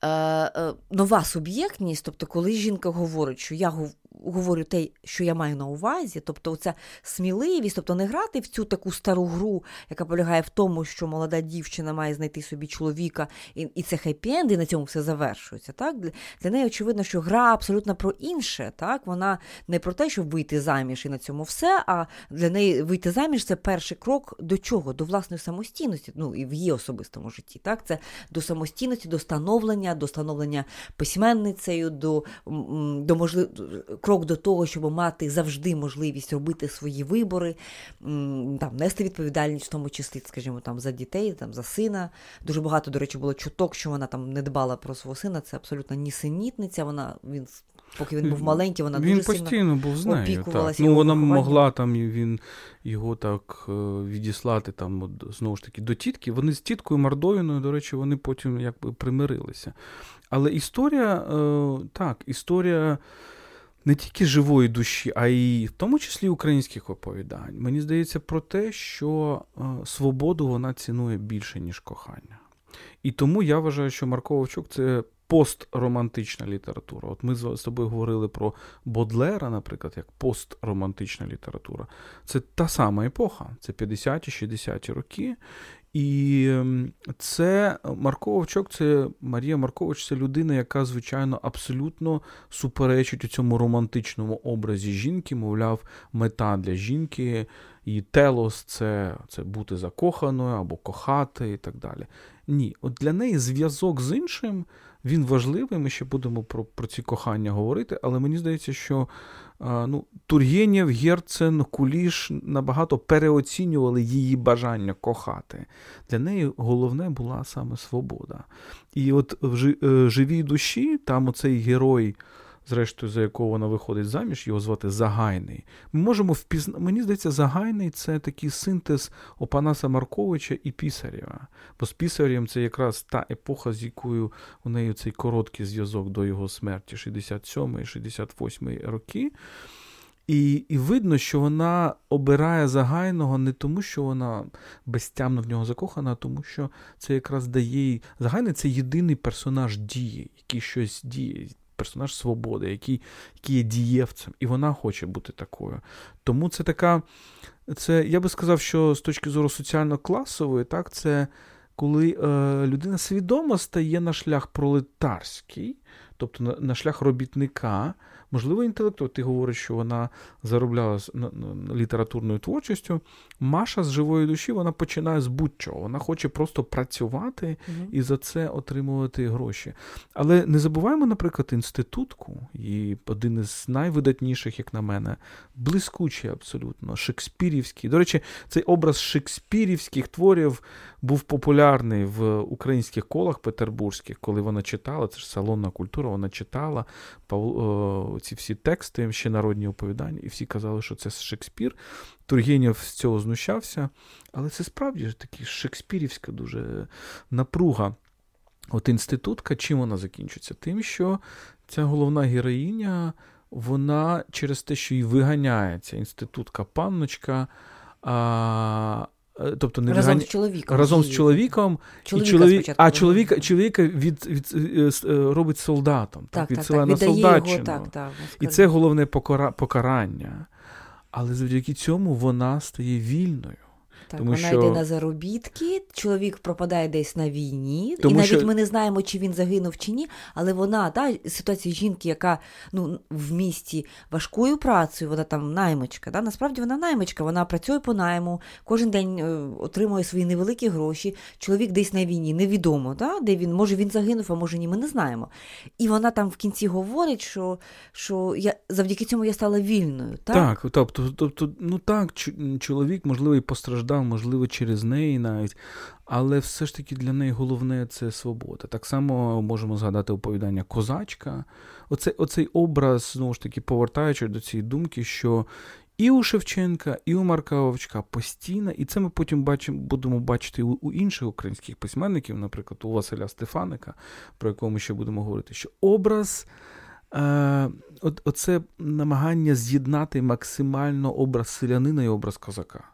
е, е, нова суб'єктність, тобто, коли жінка говорить, що я говорю те, що я маю на увазі, тобто ця сміливість, тобто не грати в цю таку стару гру, яка полягає в тому, що молода дівчина має знайти собі чоловіка, і і це хеппі-енд, і на цьому все завершується. Так? Для неї очевидно, що гра абсолютно про інше. Так? Вона не про те, щоб вийти заміж і на цьому все, а для неї вийти заміж це перший крок до чого? До власної самостійності, ну і в її особистому житті. Так? Це до самостійності, до становлення, до становлення письменницею, до, до можливо крок до того, щоб мати завжди можливість робити свої вибори, там нести відповідальність, в тому числі, скажімо, там за дітей, там за сина. Дуже багато, до речі, було чуток, що вона там не дбала про свого сина. Це абсолютно нісенітниця. Вона він. Поки він був маленький, вона він дуже постійно був з нею. Так. Ну, вона могла там він його так е, відіслати там от, знову ж таки до тітки. Вони з тіткою Мардовіною, до речі, вони потім якби примирилися. Але історія, е, так, історія не тільки живої душі, а й в тому числі українських оповідань. Мені здається про те, що е, свободу вона цінує більше, ніж кохання. І тому я вважаю, що Марко Вовчук це постромантична література. От ми з тобою говорили про Бодлера, наприклад, як постромантична література. Це та сама епоха, це 50-ті, 60-ті роки. І ем, це Марко Вовчок, це Марія Маркович, це людина, яка, звичайно, абсолютно суперечить у цьому романтичному образі жінки, мовляв, мета для жінки, і телос це це бути закоханою або кохати і так далі. Ні, от для неї зв'язок з іншим він важливий. Ми ще будемо про про ці кохання говорити, але мені здається, що ну, Тургенєв, Герцен, Куліш набагато переоцінювали її бажання кохати. Для неї головне була саме свобода. І от в е, живій душі там оцей герой зрештою, за якого вона виходить заміж, його звати Загайний. Ми можемо впізнати, мені здається, Загайний це такий синтез Опанаса Марковича і Пісарєва. Бо з Пісарєм це якраз та епоха, з якою у неї цей короткий зв'язок до його смерті, 67-68 роки. І і видно, що вона обирає загайного не тому, що вона безтямно в нього закохана, а тому що це якраз дає їй. Загайний це єдиний персонаж дії, який щось діє, персонаж свободи, який який є дієвцем, і вона хоче бути такою. Тому це така, це я би сказав, що з точки зору соціально-класової, так, це коли е, людина свідомо стає на шлях пролетарський, тобто на, на шлях робітника. Можливо, інтелекту, ти говориш, що вона заробляла літературною творчістю. Маша з живої душі вона починає з будь-чого. Вона хоче просто працювати угу. і за це отримувати гроші. Але не забуваємо, наприклад, інститутку, і один із найвидатніших, як на мене, блискучий абсолютно, шекспірівський. До речі, цей образ шекспірівських творів був популярний в українських колах петербурзьких, коли вона читала, це ж салонна культура, вона читала ці всі тексти, ще народні оповідання, і всі казали, що це Шекспір. Тургенєв з цього знущався. Але це справді ж таки шекспірівська дуже напруга. От інститутка, чим вона закінчиться? Тим, що ця головна героїня, вона через те, що її виганяється інститутка панночка. А, тобто не разом з чоловіком разом з чоловіком, чоловіка і чоловік, а чоловіка чоловіка від, від, від, е, е, робить солдатом, так, так, відсилає на солдатчину. Його, так, так, і це головне покара... покарання. Але завдяки цьому вона стає вільною. Так, Тому Вона що... йде на заробітки, чоловік пропадає десь на війні, Тому і навіть що... ми не знаємо, чи він загинув чи ні. Але вона та ситуація жінки, яка ну в місті важкою працею, вона там наймичка. Да? Насправді вона наймичка, вона працює по найму, кожен день е, отримує свої невеликі гроші. Чоловік десь на війні, невідомо, да? де він може він загинув, а може ні, ми не знаємо. І вона там в кінці говорить, що що я завдяки цьому я стала вільною. Так, Так, тобто, тобто, ну так, чоловік можливо і постраждав можливо, через неї навіть, але все ж таки для неї головне це свобода. Так само можемо згадати оповідання Козачка. Оце, Оцей образ, знову ж таки, повертаючи до цієї думки, що і у Шевченка, і у Марка Вовчка постійно, і це ми потім бачимо, будемо бачити у, у інших українських письменників, наприклад, у Василя Стефаника, про якого ми ще будемо говорити, що образ. Е, Оце намагання з'єднати максимально образ селянина і образ козака.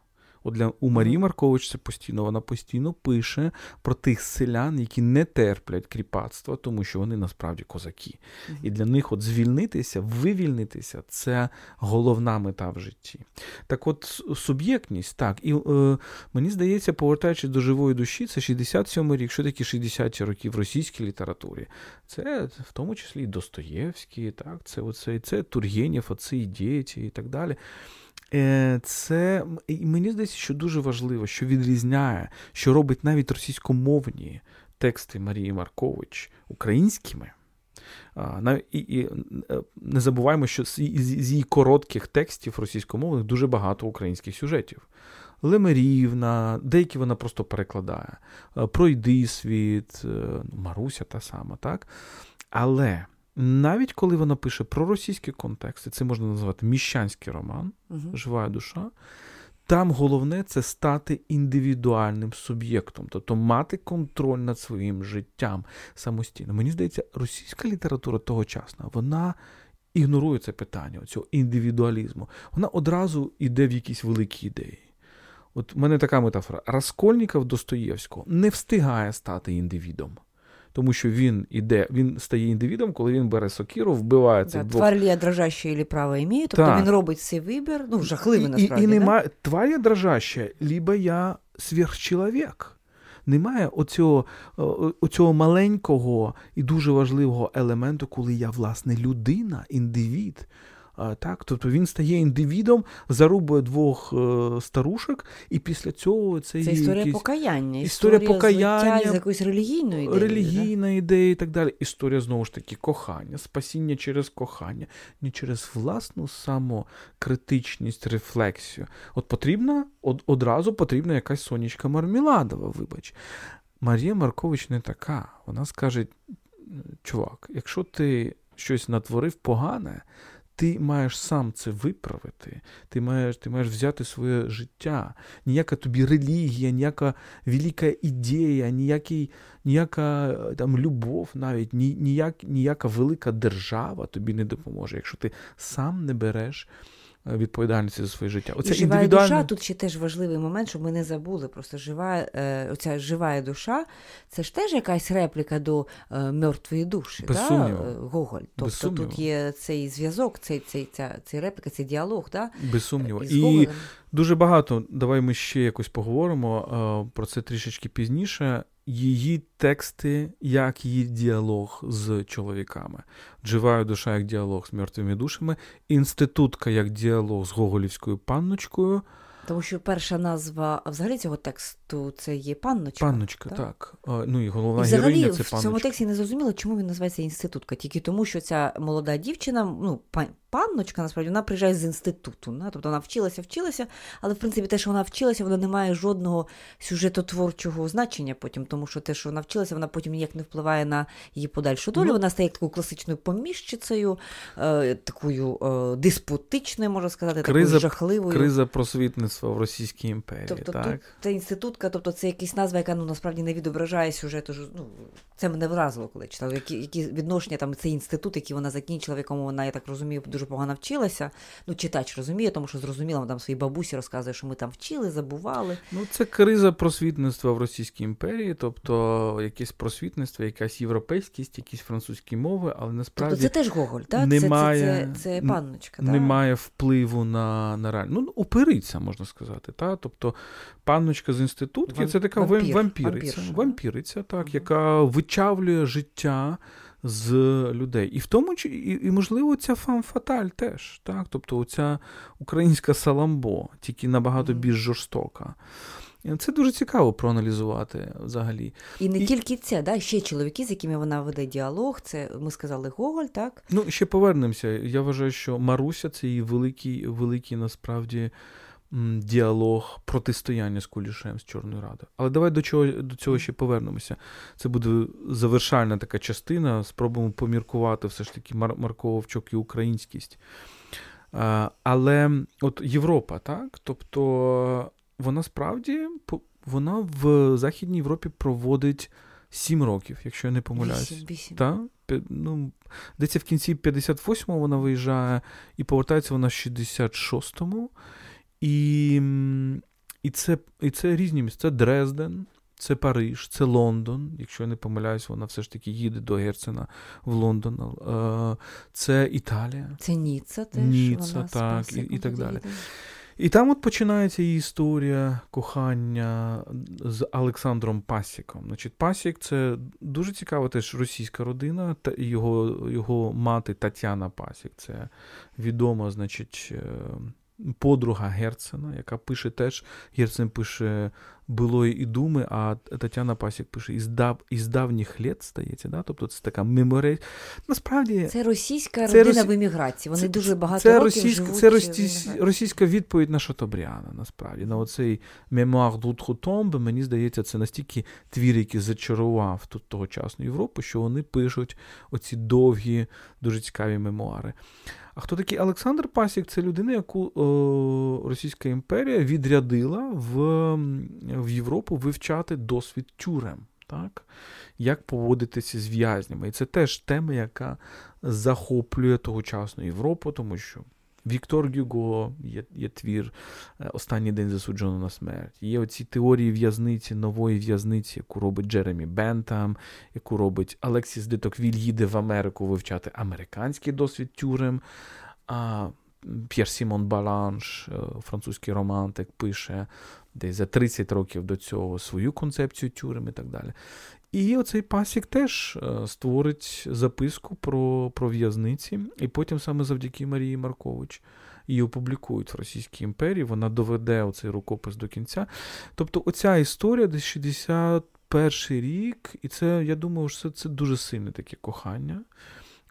От для у Марії Маркович це постійно вона постійно пише про тих селян, які не терплять кріпацтва, тому що вони насправді козаки. І для них от звільнитися, вивільнитися це головна мета в житті. Так от суб'єктність, так, і е, мені здається, повертаючись до живої душі, це 67 рік, що такі 60-ті роки в російській літературі. Це в тому числі і Достоєвський, так, це оце, це Тургенєв, оці діти і так далі. Е, це мені здається, що дуже важливо, що відрізняє, що робить навіть російськомовні тексти Марії Маркович українськими. І, і е, Не забуваємо, що з її коротких текстів російськомовних дуже багато українських сюжетів. Лемерівна, деякі вона просто перекладає. Е, Пройди світ, Маруся та сама, так? Але навіть коли вона пише про російські контексти, це можна назвати міщанський роман, угу. Жива душа. Там головне це стати індивідуальним суб'єктом, тобто мати контроль над своїм життям самостійно. Мені здається, російська література тогочасна, вона ігнорує це питання, цього індивідуалізму. Вона одразу йде в якісь великі ідеї. От в мене така метафора: Раскольніков Достоєвського не встигає стати індивідом тому що він іде, він стає індивідом, коли він бере сокіру, вбиває цих да, двох... Тварь я дрожаща і право імею, тобто так. він робить цей вибір, ну жахливий насправді. І, і немає да? тварь я дрожаща, либо я сверхчоловік. Немає оцього, оцього маленького і дуже важливого елементу, коли я, власне, людина, індивід, так, Тобто він стає індивідом, зарубує двох е, старушок, і після цього це Це історія якісь... покаяння, історія, історія покаяння, з якоюсь релігійною ідеєю. Релігійна да? ідея і так далі. Історія знову ж таки кохання, спасіння через кохання, не через власну самокритичність, рефлексію. От потрібна, од, одразу потрібна якась сонячка Марміладова, вибач. Марія Маркович не така. Вона скаже: чувак, якщо ти щось натворив погане ти маєш сам це виправити, ти маєш ти маєш взяти своє життя. Ніяка тобі релігія, ніяка велика ідея, ніякий, ніяка там любов, навіть ніяк, ніяка велика держава тобі не допоможе, якщо ти сам не береш відповідальності за своє життя. Оце І жива індивідуальна... душа тут ще теж важливий момент, щоб ми не забули. Просто жива е, оця жива душа це ж теж якась репліка до е, мертвої душі. Без да? Гоголь. Тобто Без тут є цей зв'язок, цей, цей, ця, цей репліка, цей діалог. Да? Без сумніву. І дуже багато. Давай ми ще якось поговоримо е, про це трішечки пізніше її тексти, як її діалог з чоловіками. Дживаю душа як діалог з мертвими душами, інститутка як діалог з Гоголівською панночкою. Тому що перша назва взагалі цього тексту це є панночка. Панночка, так. так. Ну і головна і взагалі, героїня це панночка. В цьому тексті не зрозуміло, чому він називається інститутка. Тільки тому, що ця молода дівчина, ну, панночка, насправді, вона приїжджає з інституту. Да? Тобто вона вчилася, вчилася, але в принципі те, що вона вчилася, вона не має жодного сюжетотворчого значення потім, тому що те, що вона вчилася, вона потім ніяк не впливає на її подальшу долю. Ну, вона стає такою класичною поміщицею, е, такою е, диспутичною, можна сказати, криза, такою жахливою. Криза просвітництва в Російській імперії. Тобто так? тут це інститутка, тобто це якась назва, яка ну насправді не відображає сюжету. Ну, це мене вразило, коли читав. Які які відношення там цей інститут, який вона закінчила, в якому вона, я так розумію, дуже погано вчилася. Ну, читач розуміє, тому що зрозуміла, там своїй бабусі розказує, що ми там вчили, забували. Ну, це криза просвітництва в Російській імперії, тобто якесь просвітництво, якась європейськість, якісь французькі мови, але насправді тобто це теж Гоголь, так? Немає, це, це, це, це панночка. Немає так? впливу на на реальність. Ну, опериця, можна сказати. Так? Тобто панночка з інститутки Вам... це така вампір, вампіриця, вампір, вампіриця так, яка вичавлює життя з людей. І в тому і, і можливо, ця фам-фаталь теж. так, Тобто ця українська саламбо, тільки набагато більш жорстока. Це дуже цікаво проаналізувати взагалі. І не і... тільки це, да? ще чоловіки, з якими вона веде діалог, це ми сказали Гоголь, так? Ну, ще повернемося. Я вважаю, що Маруся це її великий, великий насправді діалог протистояння з Кулішем з Чорною Радою. Але давай до чого до цього ще повернемося. Це буде завершальна така частина. Спробуємо поміркувати все ж таки Мар- Марко Вовчок і українськість. Але от Європа, так? Тобто вона справді вона в Західній Європі проводить 7 років, якщо я не помиляюсь. 8, 8. Так? Ну, Десь в кінці 58-го вона виїжджає і повертається вона в 66-му. І і, це і це різні місця. Це Дрезден, це Париж, це Лондон. Якщо я не помиляюсь, вона все ж таки їде до Герцена в Лондон. Е, це Італія. Це Ніцца теж. Ніцца, вона так, і, і так далі. І там от починається її історія кохання з Олександром Пасіком. Значить, Пасік це дуже цікава теж російська родина, та його його мати Тетяна Пасік. Це відома, значить, е, подруга Герцена, яка пише теж. Герцен пише Билої і думи, а Тетяна Пасік пише із дав, із давніх літ, стається. Да? Тобто це така меморія. Насправді це російська це родина рос... в еміграції. Вони це, дуже багато це років російська, живуть Це російсь, російська відповідь на Шатобріана, насправді. На оцей мемуар Дутхутомби, мені здається, це настільки твір, який зачарував тут тогочасну Європу, що вони пишуть оці довгі, дуже цікаві мемуари. А хто такий Олександр Пасік? Це людина, яку о, Російська імперія відрядила в в Європу вивчати досвід тюрем. Так? Як поводитися з в'язнями. І це теж тема, яка захоплює тогочасну Європу, тому що Віктор Гюго є є твір е, Останній день засуджено на смерть. Є оці теорії в'язниці, нової в'язниці, яку робить Джеремі Бентам, яку робить Алексіс де Токвіль, їде в Америку вивчати американський досвід тюрем. А П'єр Сімон Балланш, е, французький романтик, пише десь за 30 років до цього свою концепцію тюрем і так далі. І оцей Пассек теж е, створить записку про про в'язниці, і потім саме завдяки Марії Маркович її опублікують в Російській імперії. Вона доведе оцей рукопис до кінця. Тобто, оця історія десь 61 рік, і це, я думаю, що це, це дуже сильне таке кохання.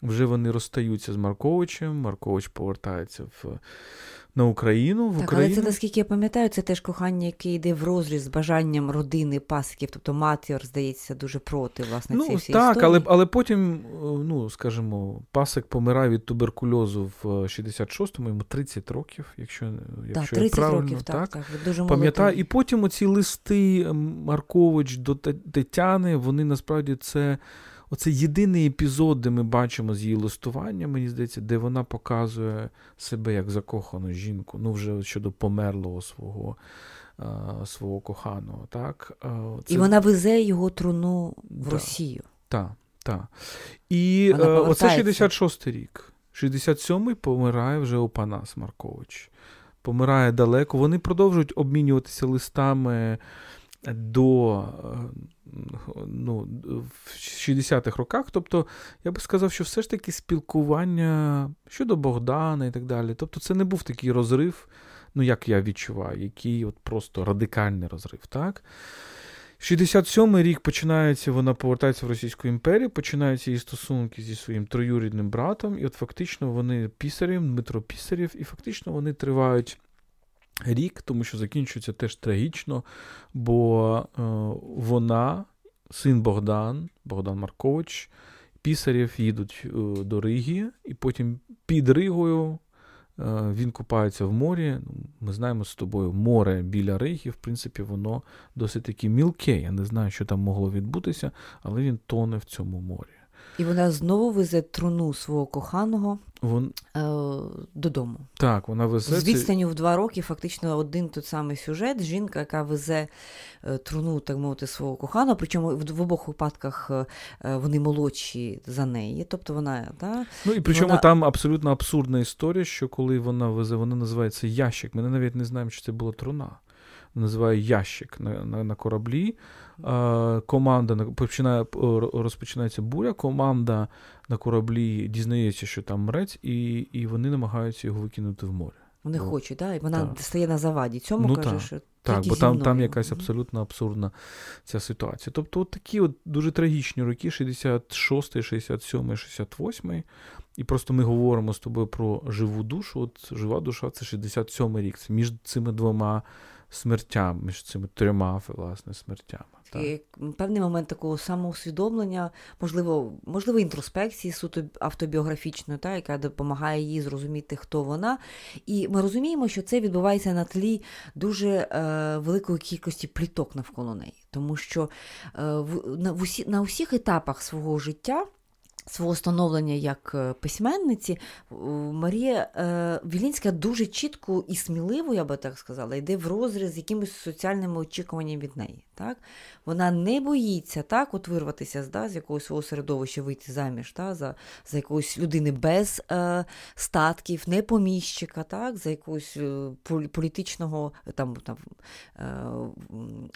Вже вони розстаються з Марковичем, Маркович повертається в на Україну. В так, Україну. Але це, наскільки я пам'ятаю, це теж кохання, яке йде в розріз з бажанням родини пасиків, тобто матір, здається, дуже проти власне ну, цієї всієї Так, історії. але але потім, ну скажімо, пасик помирає від туберкульозу в 66-му, йому 30 років, якщо якщо так, 30 я правильно років, так, так, дуже пам'ятаю. І потім оці листи Маркович до Тетяни, вони насправді це. Оце єдиний епізод, де ми бачимо з її листування, мені здається, де вона показує себе як закохану жінку, ну вже щодо померлого свого свого коханого. так? Це... І вона везе його труну в да. Росію. Так, так. І е, оце 66-й рік. 67-й помирає вже Опанас Маркович. Помирає далеко. Вони продовжують обмінюватися листами до ну, в 60-х роках. Тобто, я би сказав, що все ж таки спілкування щодо Богдана і так далі. Тобто, це не був такий розрив, ну, як я відчуваю, який от просто радикальний розрив. так? 67-й рік починається, вона повертається в Російську імперію, починаються її стосунки зі своїм троюрідним братом, і от фактично вони пісарів, Дмитро Пісарів, і фактично вони тривають рік, тому що закінчується теж трагічно, бо е, вона, син Богдан, Богдан Маркович, Пісарів їдуть е, до Риги, і потім під Ригою. Е, він купається в морі. Ми знаємо з тобою море біля Риги, в принципі, воно досить таки мілке. Я не знаю, що там могло відбутися, але він тоне в цьому морі. І вона знову везе труну свого коханого Вон... е, додому. Так, вона везе. З відстанню в два роки, фактично, один той самий сюжет. Жінка, яка везе е, труну, так мовити, свого коханого, причому в, в обох випадках е, вони молодші за неї. Тобто вона. Да, ну і причому вона... там абсолютно абсурдна історія, що коли вона везе, вона називається ящик. Ми навіть не знаємо, чи це була труна. Називає ящик на, на, на кораблі. Команда починає розпочинається буря. Команда на кораблі дізнається, що там мрець, і і вони намагаються його викинути в море. Вони О. хочуть, да? і вона так. стає на заваді. Цьому ну, каже, так. що так, бо там там якась абсолютно абсурдна ця ситуація. Тобто, от такі от дуже трагічні роки: 66, 67, 68. І просто ми говоримо з тобою про живу душу. От жива душа це 67 рік. Це між цими двома смертям, між цими трьома власне смертями. Так. Певний момент такого самоусвідомлення, можливо, можливо, інтроспекції суто автобіографічної, та, яка допомагає їй зрозуміти, хто вона. І ми розуміємо, що це відбувається на тлі дуже е, великої кількості пліток навколо неї, тому що е, в, на, в усі, на усіх етапах свого життя свого становлення як е, письменниці, Марія е, Вілінська дуже чітко і сміливо, я би так сказала, йде в розріз з якимись соціальними очікуваннями від неї. Так? Вона не боїться так, от вирватися да, з якогось свого середовища, вийти заміж та, за за якоїсь людини без е, статків, не поміщика, так, за якогось е, політичного там, там, е,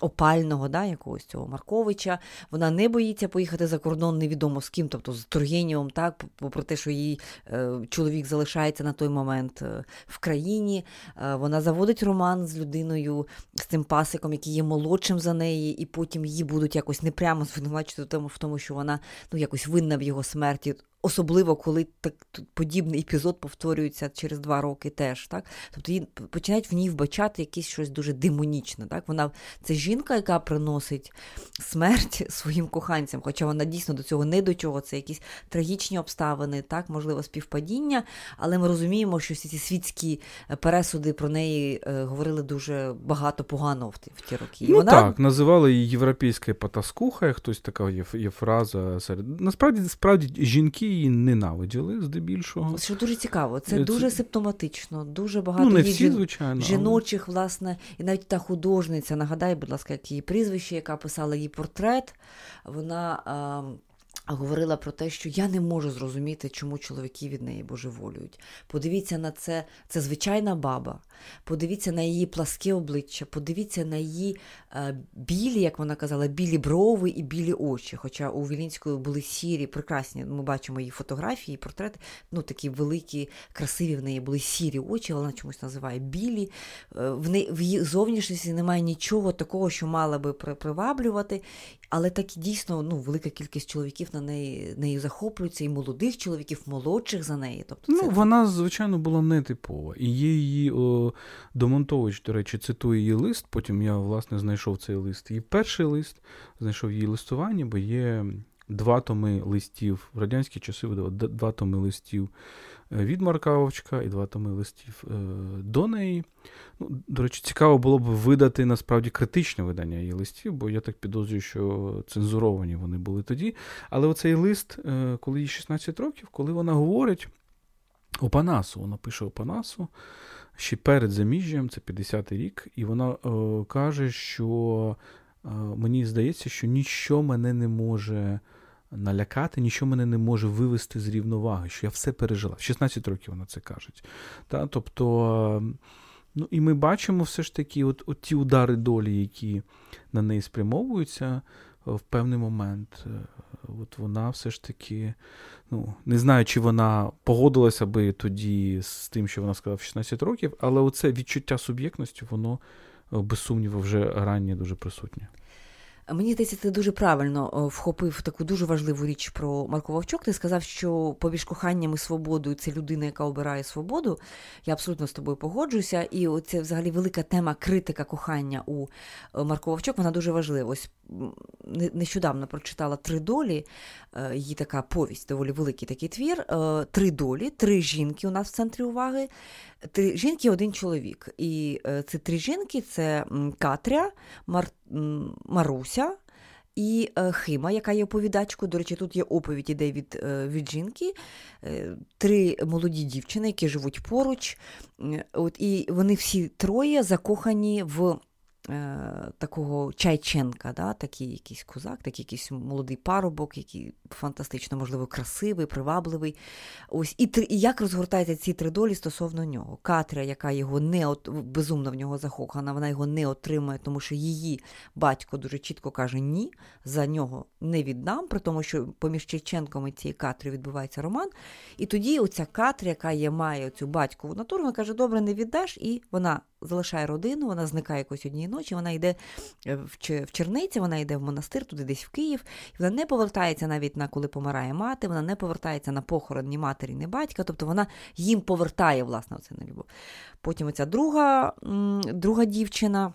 опального да, якогось цього Марковича. Вона не боїться поїхати за кордон невідомо з ким, тобто з Тургенєвим, так, попри те, що її е, чоловік залишається на той момент е, в країні. Вона заводить роман з людиною, з цим пасиком, який є молодшим за неї, і потім її будуть якось непрямо звинувачувати в тому, що вона ну, якось винна в його смерті. Особливо, коли так подібний епізод повторюється через два роки теж. Так? Тобто її починають в ній вбачати якесь щось дуже демонічне. Так? Вона Це жінка, яка приносить смерть *laughs* своїм коханцям, хоча вона дійсно до цього не до чого, це якісь трагічні обставини, так, можливо, співпадіння, але ми розуміємо, що всі ці світські е, пересуди про неї е, говорили дуже багато погано в ті, в ті роки. Ну вона... Так, називали її європейська потаскуха, хтось така є, є фраза серед. Насправді, справді, жінки її ненавиділи здебільшого. Що дуже цікаво, це, це... дуже симптоматично, дуже багато ну, не всі, звичайно, жіночих, але... власне, і навіть та художниця, нагадай, будь ласка, як її прізвище, яка писала її портрет, вона. А говорила про те, що я не можу зрозуміти, чому чоловіки від неї божеволюють. Подивіться на це, це звичайна баба. Подивіться на її пласке обличчя, подивіться на її е, білі, як вона казала, білі брови і білі очі. Хоча у Вілінської були сірі, прекрасні. Ми бачимо її фотографії, портрети, ну такі великі, красиві в неї були сірі очі, вона чомусь називає білі. Е, в неї в її зовнішності немає нічого такого, що мала би приваблювати. Але так і дійсно ну, велика кількість чоловіків на неї нею захоплюються, і молодих чоловіків, молодших за неї. Тобто, це... Ну, Вона, звичайно, була нетипова. І є її о, Домонтович, до речі, цитує її лист. Потім я, власне, знайшов цей лист. Її перший лист, знайшов її листування, бо є два томи листів в радянські часи видавали два томи листів е, від Марка і два томи листів е, до неї. Ну, До речі, цікаво було б видати насправді критичне видання її листів, бо я так підозрюю, що цензуровані вони були тоді. Але оцей лист, е, коли їй 16 років, коли вона говорить Опанасу, вона пише Опанасу ще перед заміжжям, це 50-й рік, і вона е, каже, що мені здається, що ніщо мене не може налякати, нічого мене не може вивести з рівноваги, що я все пережила. В 16 років вона це каже. Та, Тобто, ну, і ми бачимо все ж таки от, от ті удари долі, які на неї спрямовуються е, в певний момент. Е, от вона все ж таки, ну, не знаю, чи вона погодилася би тоді з тим, що вона сказала в 16 років, але оце відчуття суб'єктності, воно е, без сумніву вже раннє дуже присутнє. Мені здається, ти дуже правильно вхопив таку дуже важливу річ про Марко Вовчок. Ти сказав, що поміж коханням і свободою це людина, яка обирає свободу. Я абсолютно з тобою погоджуюся. І це взагалі велика тема критика кохання у е, Марко Вовчок, Вона дуже важлива. Ось нещодавно прочитала три долі. Е, її така повість, доволі великий такий твір. Е, три долі, три жінки у нас в центрі уваги. Три жінки, один чоловік. І це три жінки: це Катря, Мар... Маруся. І е, Хима, яка є оповідачкою, до речі, тут є оповідь іде від від жінки, три молоді дівчини, які живуть поруч. От, І вони всі троє закохані в Е, такого Чайченка, да, такий якийсь козак, такий якийсь молодий парубок, який фантастично, можливо, красивий, привабливий. Ось І і як розгортаються ці три долі стосовно нього. Катря, яка його не от, безумно в нього закохана, вона його не отримує, тому що її батько дуже чітко каже ні, за нього не віддам, при тому, що поміж Чайченком і цією Катрою відбувається роман. І тоді оця Катря, яка є, має цю батькову натуру, вона каже, добре, не віддаш, і вона залишає родину, вона зникає якось однієї ночі, вона йде е, в Черниці, вона йде в монастир, туди десь в Київ, і вона не повертається навіть на коли помирає мати, вона не повертається на похорон ні матері, ні батька, тобто вона їм повертає, власне, оце на любов. Потім оця друга, друга дівчина.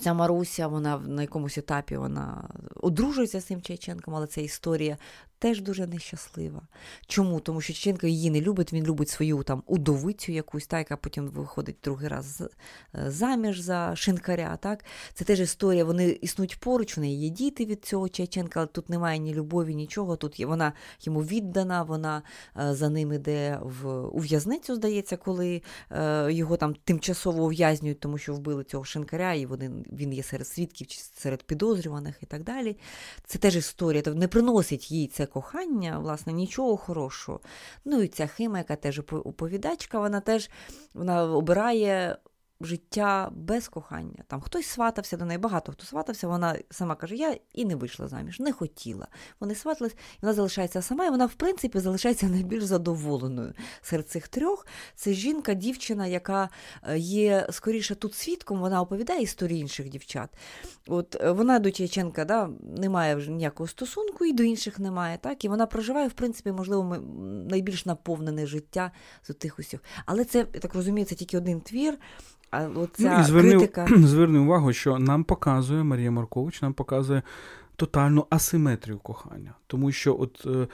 Ця Маруся, вона на якомусь етапі вона одружується з цим Чайченком, але ця історія теж дуже нещаслива. Чому? Тому що Чеченко її не любить, він любить свою там удовицю якусь, та, яка потім виходить другий раз е, заміж за шинкаря. Так? Це теж історія, вони існують поруч, вони є діти від цього Чеченка, але тут немає ні любові, нічого. Тут є, вона йому віддана, вона е, за ним іде в у в'язницю, здається, коли е, його там тимчасово ув'язнюють, тому що вбили цього шинкаря, і вони, він є серед свідків, серед підозрюваних і так далі. Це теж історія, не приносить їй це кохання, власне, нічого хорошого. Ну і ця Хима, яка теж оповідачка, вона теж вона обирає життя без кохання. Там хтось сватався до неї, багато хто сватався, вона сама каже, я і не вийшла заміж, не хотіла. Вони сватались, і вона залишається сама, і вона, в принципі, залишається найбільш задоволеною серед цих трьох. Це жінка, дівчина, яка е, є скоріше тут свідком, вона оповідає історії інших дівчат. От е, Вона до Чайченка да, не має вже ніякого стосунку, і до інших немає. так, І вона проживає, в принципі, можливо, найбільш наповнене життя з тих усіх. Але це, я так розумію, це тільки один твір. А оця ну, і зверни, критика... *clears throat* зверни увагу, що нам показує Марія Маркович, нам показує тотальну асиметрію кохання. Тому що от е,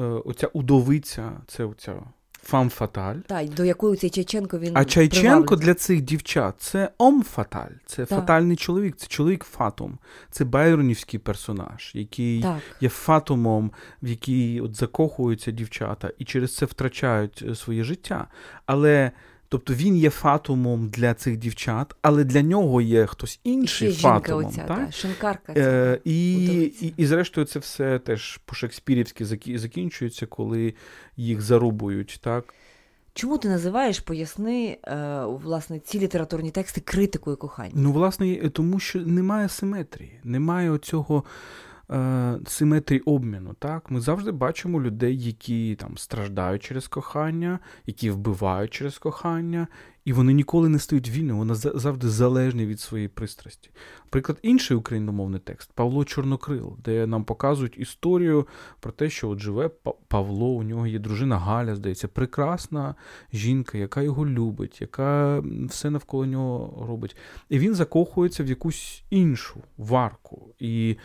е, оця удовиця, це оця фам фаталь. Так, до якої цей Чайченко він. А Чайченко для цих дівчат це ом фаталь, це так. фатальний чоловік, це чоловік фатум, це байронівський персонаж, який так. є фатумом, в який от закохуються дівчата і через це втрачають е, своє життя. Але Тобто він є фатумом для цих дівчат, але для нього є хтось інший Ще фатумом. Оця, так? Та, шинкарка е, і, і, і, зрештою, це все теж по-шекспірівськи закінчується, коли їх зарубують. так? Чому ти називаєш, поясни, е, власне, ці літературні тексти критикою кохання? Ну, власне, тому що немає симетрії, немає оцього е, симетрії обміну. Так? Ми завжди бачимо людей, які там страждають через кохання, які вбивають через кохання, і вони ніколи не стають вільними, вони завжди залежні від своєї пристрасті. Приклад, інший україномовний текст Павло Чорнокрил, де нам показують історію про те, що от живе Павло, у нього є дружина Галя, здається, прекрасна жінка, яка його любить, яка все навколо нього робить. І він закохується в якусь іншу варку. І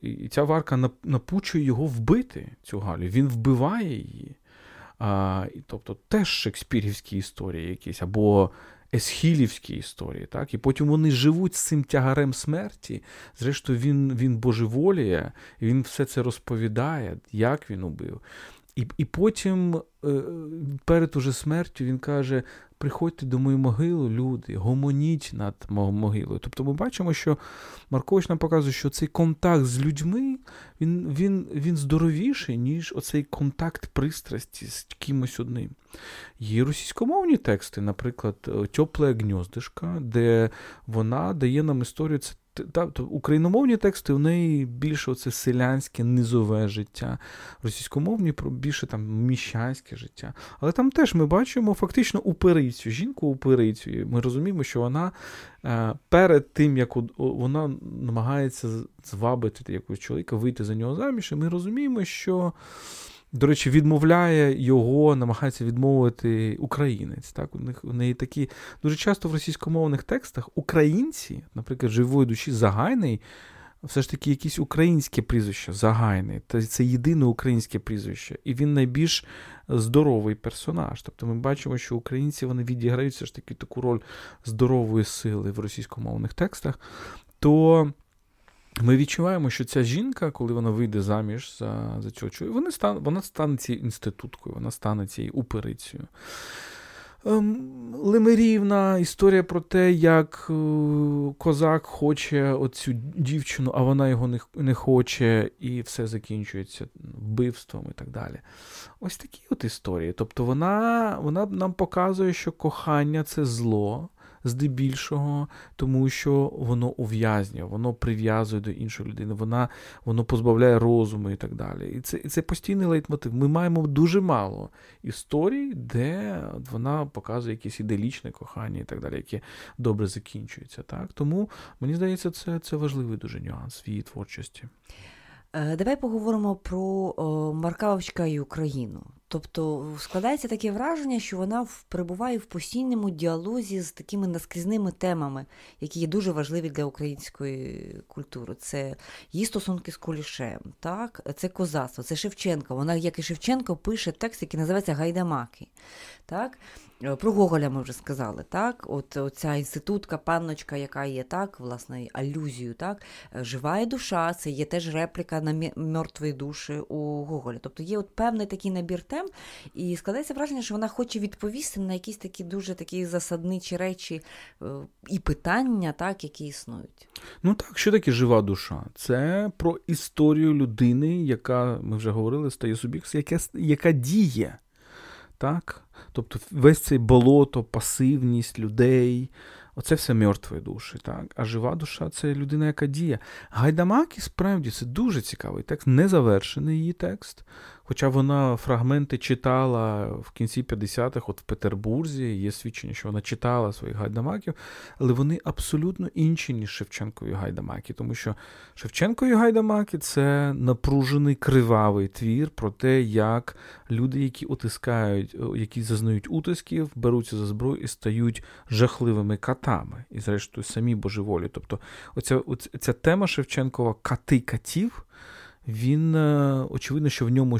і ця варка напучує його вбити, цю Галю. Він вбиває її. А, Тобто теж шекспірівські історії якісь, або есхілівські історії. так? І потім вони живуть з цим тягарем смерті. Зрештою, він він божеволіє, він все це розповідає, як він убив. І і потім, е, перед уже смертю, він каже: приходьте до моєї могили, люди, гомоніть над могилою. Тобто ми бачимо, що Маркович нам показує, що цей контакт з людьми він він, він здоровіший, ніж оцей контакт пристрасті з кимось одним. Є російськомовні тексти, наприклад, Тепле гніздишка, де вона дає нам історію. Це та, то Україномовні тексти в неї більше оце селянське, низове життя, російськомовні більше там міщанське життя. Але там теж ми бачимо фактично уперицю, жінку уперицю. І Ми розуміємо, що вона е, перед тим, як вона намагається звабити якогось чоловіка, вийти за нього заміж, і ми розуміємо, що. До речі, відмовляє його, намагається відмовити українець. Так, У них у неї такі дуже часто в російськомовних текстах українці, наприклад, живої душі Загайний, все ж таки якісь українське прізвище Загайний. Це єдине українське прізвище, і він найбільш здоровий персонаж. Тобто ми бачимо, що українці вони відіграють все ж таки таку роль здорової сили в російськомовних текстах. То ми відчуваємо, що ця жінка, коли вона вийде заміж за за цього чоловіка, вона стане, вона стане цією інституткою, вона стане цією уперицею. Ем, Лимерівна історія про те, як е, козак хоче оцю дівчину, а вона його не не хоче, і все закінчується вбивством і так далі. Ось такі от історії. Тобто вона, вона нам показує, що кохання це зло здебільшого, тому що воно ув'язнює, воно прив'язує до іншої людини, вона, воно позбавляє розуму і так далі. І це і це постійний лейтмотив. Ми маємо дуже мало історій, де вона показує якесь іделічне кохання і так далі, яке добре закінчується. Так? Тому мені здається, це, це важливий дуже нюанс в її творчості. Е, давай поговоримо про Маркавочка і Україну. Тобто складається таке враження, що вона перебуває в постійному діалозі з такими наскрізними темами, які є дуже важливі для української культури. Це її стосунки з Кулішем, так? це козацтво, це Шевченко. Вона, як і Шевченко, пише текст, який називається Гайдамаки. Так? Е, про Гоголя ми вже сказали, так? От Оця інститутка, панночка, яка є так, власне, алюзію, так? Е, жива душа, це є теж репліка на мертвої душі у Гоголя. Тобто є от певний такий набір тем, і складається враження, що вона хоче відповісти на якісь такі дуже такі засадничі речі е, і питання, так, які існують. Ну так, що таке жива душа? Це про історію людини, яка, ми вже говорили, стає суб'єктом, яка, яка діє. Так? Тобто весь цей болото, пасивність людей, оце все мертві душі. Так? А жива душа це людина, яка діє. Гайдамакі, справді, це дуже цікавий текст, незавершений її текст. Хоча вона фрагменти читала в кінці 50-х, от в Петербурзі, є свідчення, що вона читала своїх гайдамаків, але вони абсолютно інші, ніж Шевченкові гайдамаки. Тому що Шевченкові гайдамаки це напружений кривавий твір про те, як люди, які утискають, які зазнають утисків, беруться за зброю і стають жахливими катами, і, зрештою, самі божеволі. Тобто, оця, оця тема Шевченкова кати катів він, е, очевидно, що в ньому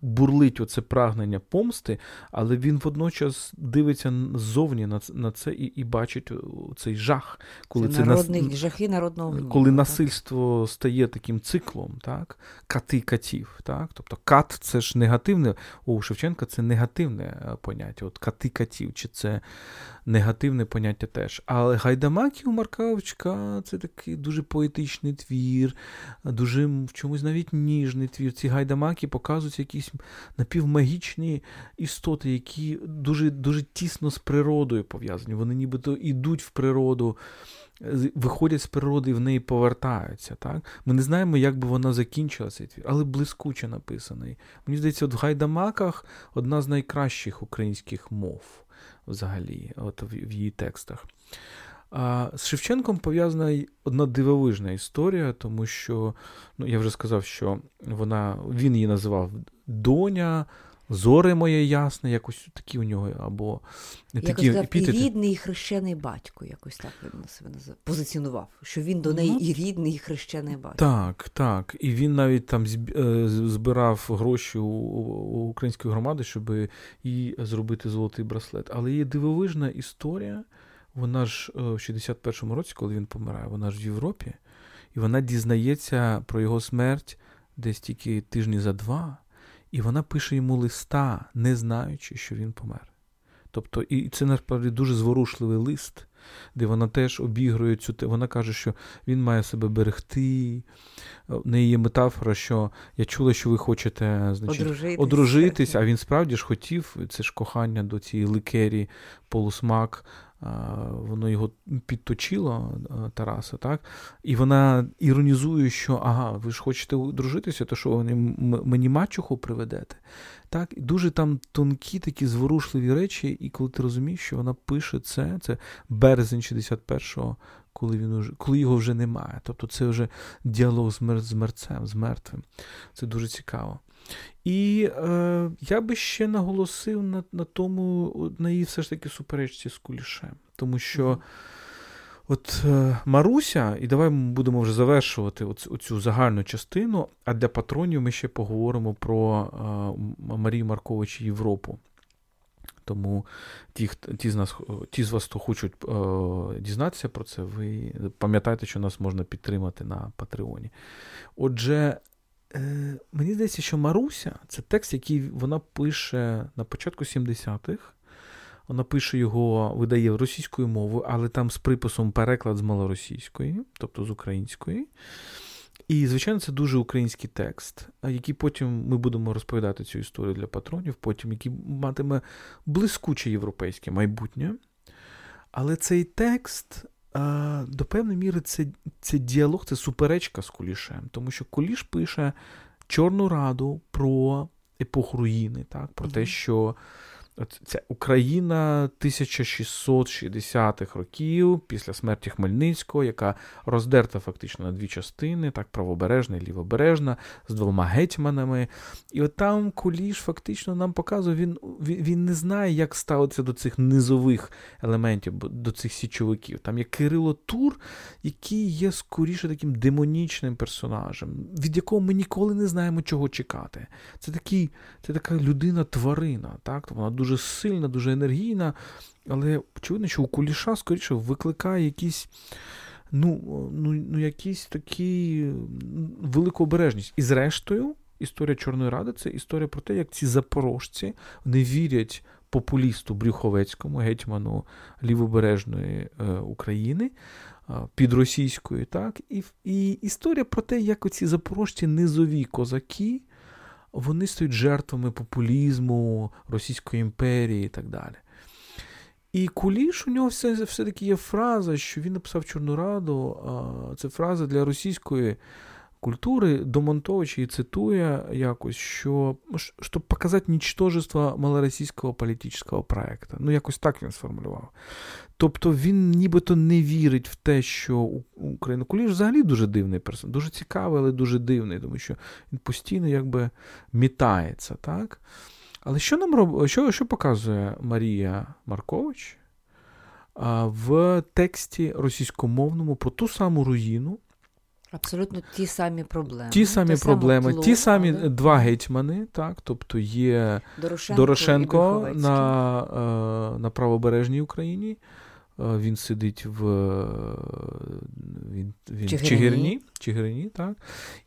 бурлить оце прагнення помсти, але він водночас дивиться ззовні на це і і бачить цей жах, коли це, це народний, нас... жахи народного гніву, коли так? насильство стає таким циклом, так? кати катів. Так? Тобто кат це ж негативне, у Шевченка це негативне е, поняття. От кати катів, чи це негативне поняття теж. Але Гайдамакі у Маркавчка це такий дуже поетичний твір, дуже в чомусь навіть ніжний твір. Ці гайдамаки показують якісь напівмагічні істоти, які дуже дуже тісно з природою пов'язані. Вони нібито йдуть в природу. Виходять з природи і в неї повертаються. Так? Ми не знаємо, як би вона закінчила цей твір, але блискуче написаний. Мені здається, от в Гайдамаках одна з найкращих українських мов взагалі, от в її текстах. А З Шевченком пов'язана одна дивовижна історія, тому що ну, я вже сказав, що вона, він її називав доня, Зоре моє ясне, якось такі у нього, або такі сказав, епітети. і рідний і хрещений батько, якось так він себе позиціонував, що він до неї ну, і рідний, і хрещений батько. Так, так. І він навіть там е, збирав гроші у, у української громади, щоб їй зробити золотий браслет. Але є дивовижна історія. Вона ж е, в 61-му році, коли він помирає, вона ж в Європі, і вона дізнається про його смерть десь тільки тижні за два. І вона пише йому листа, не знаючи, що він помер. Тобто, і це насправді дуже зворушливий лист, де вона теж обігрує цю те. Вона каже, що він має себе берегти. В неї є метафора, що я чула, що ви хочете значить, одружитись, одружитись а він справді ж хотів, це ж кохання до цієї ликері, полусмак воно його підточило, Тараса, так? І вона іронізує, що ага, ви ж хочете дружитися, то що ви мені мачуху приведете. Так? Дуже там тонкі такі зворушливі речі, і коли ти розумієш, що вона пише це, це березень 61-го, коли він уже, коли його вже немає. Тобто це вже діалог з мерцем, з мертвим. Це дуже цікаво. І е, я би ще наголосив на на тому, на її все ж таки суперечці з кулішем. Тому що от е, Маруся, і давай ми будемо вже завершувати оцю, оцю загальну частину, а для патронів ми ще поговоримо про е, Марію Маркович Європу. Тому ті, ті з нас, ті з вас, хто хочуть е, дізнатися про це, ви пам'ятайте, що нас можна підтримати на Патреоні. Отже, е, мені здається, що Маруся це текст, який вона пише на початку 70-х. Вона пише його, видає російською мовою, але там з приписом переклад з малоросійської, тобто з української. І, звичайно, це дуже український текст, який потім ми будемо розповідати цю історію для патронів, потім який матиме блискуче європейське майбутнє. Але цей текст до певної міри це це діалог, це суперечка з Кулішем, тому що Куліш пише Чорну Раду про епоху руїни, так, про те, що Ця Україна 1660-х років після смерті Хмельницького, яка роздерта фактично на дві частини, так правобережна і лівобережна, з двома гетьманами. І от там Куліш фактично нам показує, він, він він, не знає, як ставитися до цих низових елементів, до цих січовиків. Там є Кирило Тур, який є скоріше таким демонічним персонажем, від якого ми ніколи не знаємо, чого чекати. Це такий, це така людина-тварина. так? Вона дуже сильна, дуже енергійна, але очевидно, що у Куліша скоріше викликає якісь. Ну, ну, ну, якісь такі велику обережність. І зрештою, історія Чорної Ради це історія про те, як ці запорожці не вірять популісту Брюховецькому, гетьману лівобережної е, України е, під російською, так, і і історія про те, як оці запорожці низові козаки вони стають жертвами популізму Російської імперії і так далі. І Куліш у нього все, все-таки є фраза, що він написав Чорну Раду. Це фраза для російської культури. Домонтович її цитує якось, що щоб показати нічтожество малоросійського політичного проекту. Ну, якось так він сформулював. Тобто він нібито не вірить в те, що Україна Куліш взагалі дуже дивний персон, дуже цікавий, але дуже дивний, тому що він постійно якби мітається. так? Але що нам роб... що, що показує Марія Маркович в тексті російськомовному про ту саму руїну? Абсолютно ті самі проблеми. Ті самі Те проблеми, ті самі але... два гетьмани, так, тобто є Дорошенко, Дорошенко на, е, на правобережній Україні. Е, він сидить в він, він Чигирині. Чигирині, Чигирині, так.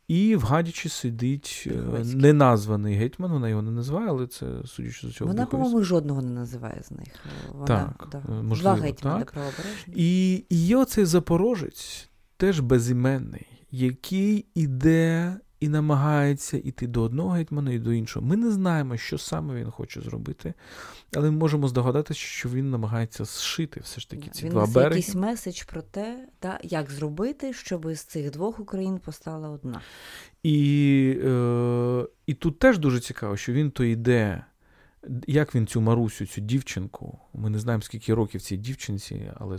І в Гадячі сидить Приходський. неназваний гетьман, вона його не називає, але це судячи з цього. Вона, по-моєму, жодного не називає з них. Вона, так, да. можливо, Два гетьмани правобережні. І, і є оцей запорожець, теж безіменний, який іде і намагається йти до одного гетьмана і до іншого. Ми не знаємо, що саме він хоче зробити, але ми можемо здогадатися, що він намагається зшити все ж таки ці він два береги. якийсь меседж про те, та, як зробити, щоб з цих двох Україн постала одна. І, е, І тут теж дуже цікаво, що він то йде як він цю Марусю, цю дівчинку, ми не знаємо, скільки років цій дівчинці, але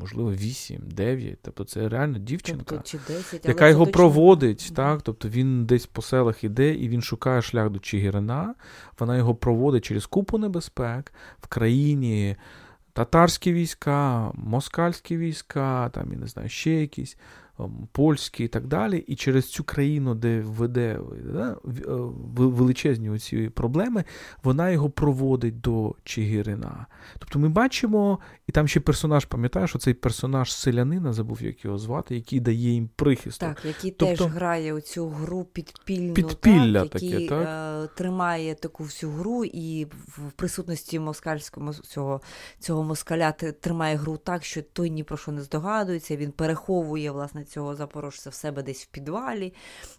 можливо 8, 9. Тобто це реально дівчинка, тобто, чи 10, яка його точно... проводить. Так? Тобто він десь по селах іде і він шукає шлях до Чигирина. Вона його проводить через купу небезпек в країні. Татарські війська, москальські війська, там, я не знаю, ще якісь. Ем, польський і так далі, і через цю країну, де веде да, е, величезні оці проблеми, вона його проводить до Чигирина. Тобто ми бачимо, і там ще персонаж, пам'ятаєш, оцей персонаж селянина, забув, як його звати, який дає їм прихисток. Так, який тобто, теж грає оцю гру підпільну, підпілля так, який так? Тримає таку всю гру, і в присутності москальського цього, цього москаля тримає гру так, що той ні про що не здогадується, він переховує власне цього запорожця в себе десь в підвалі.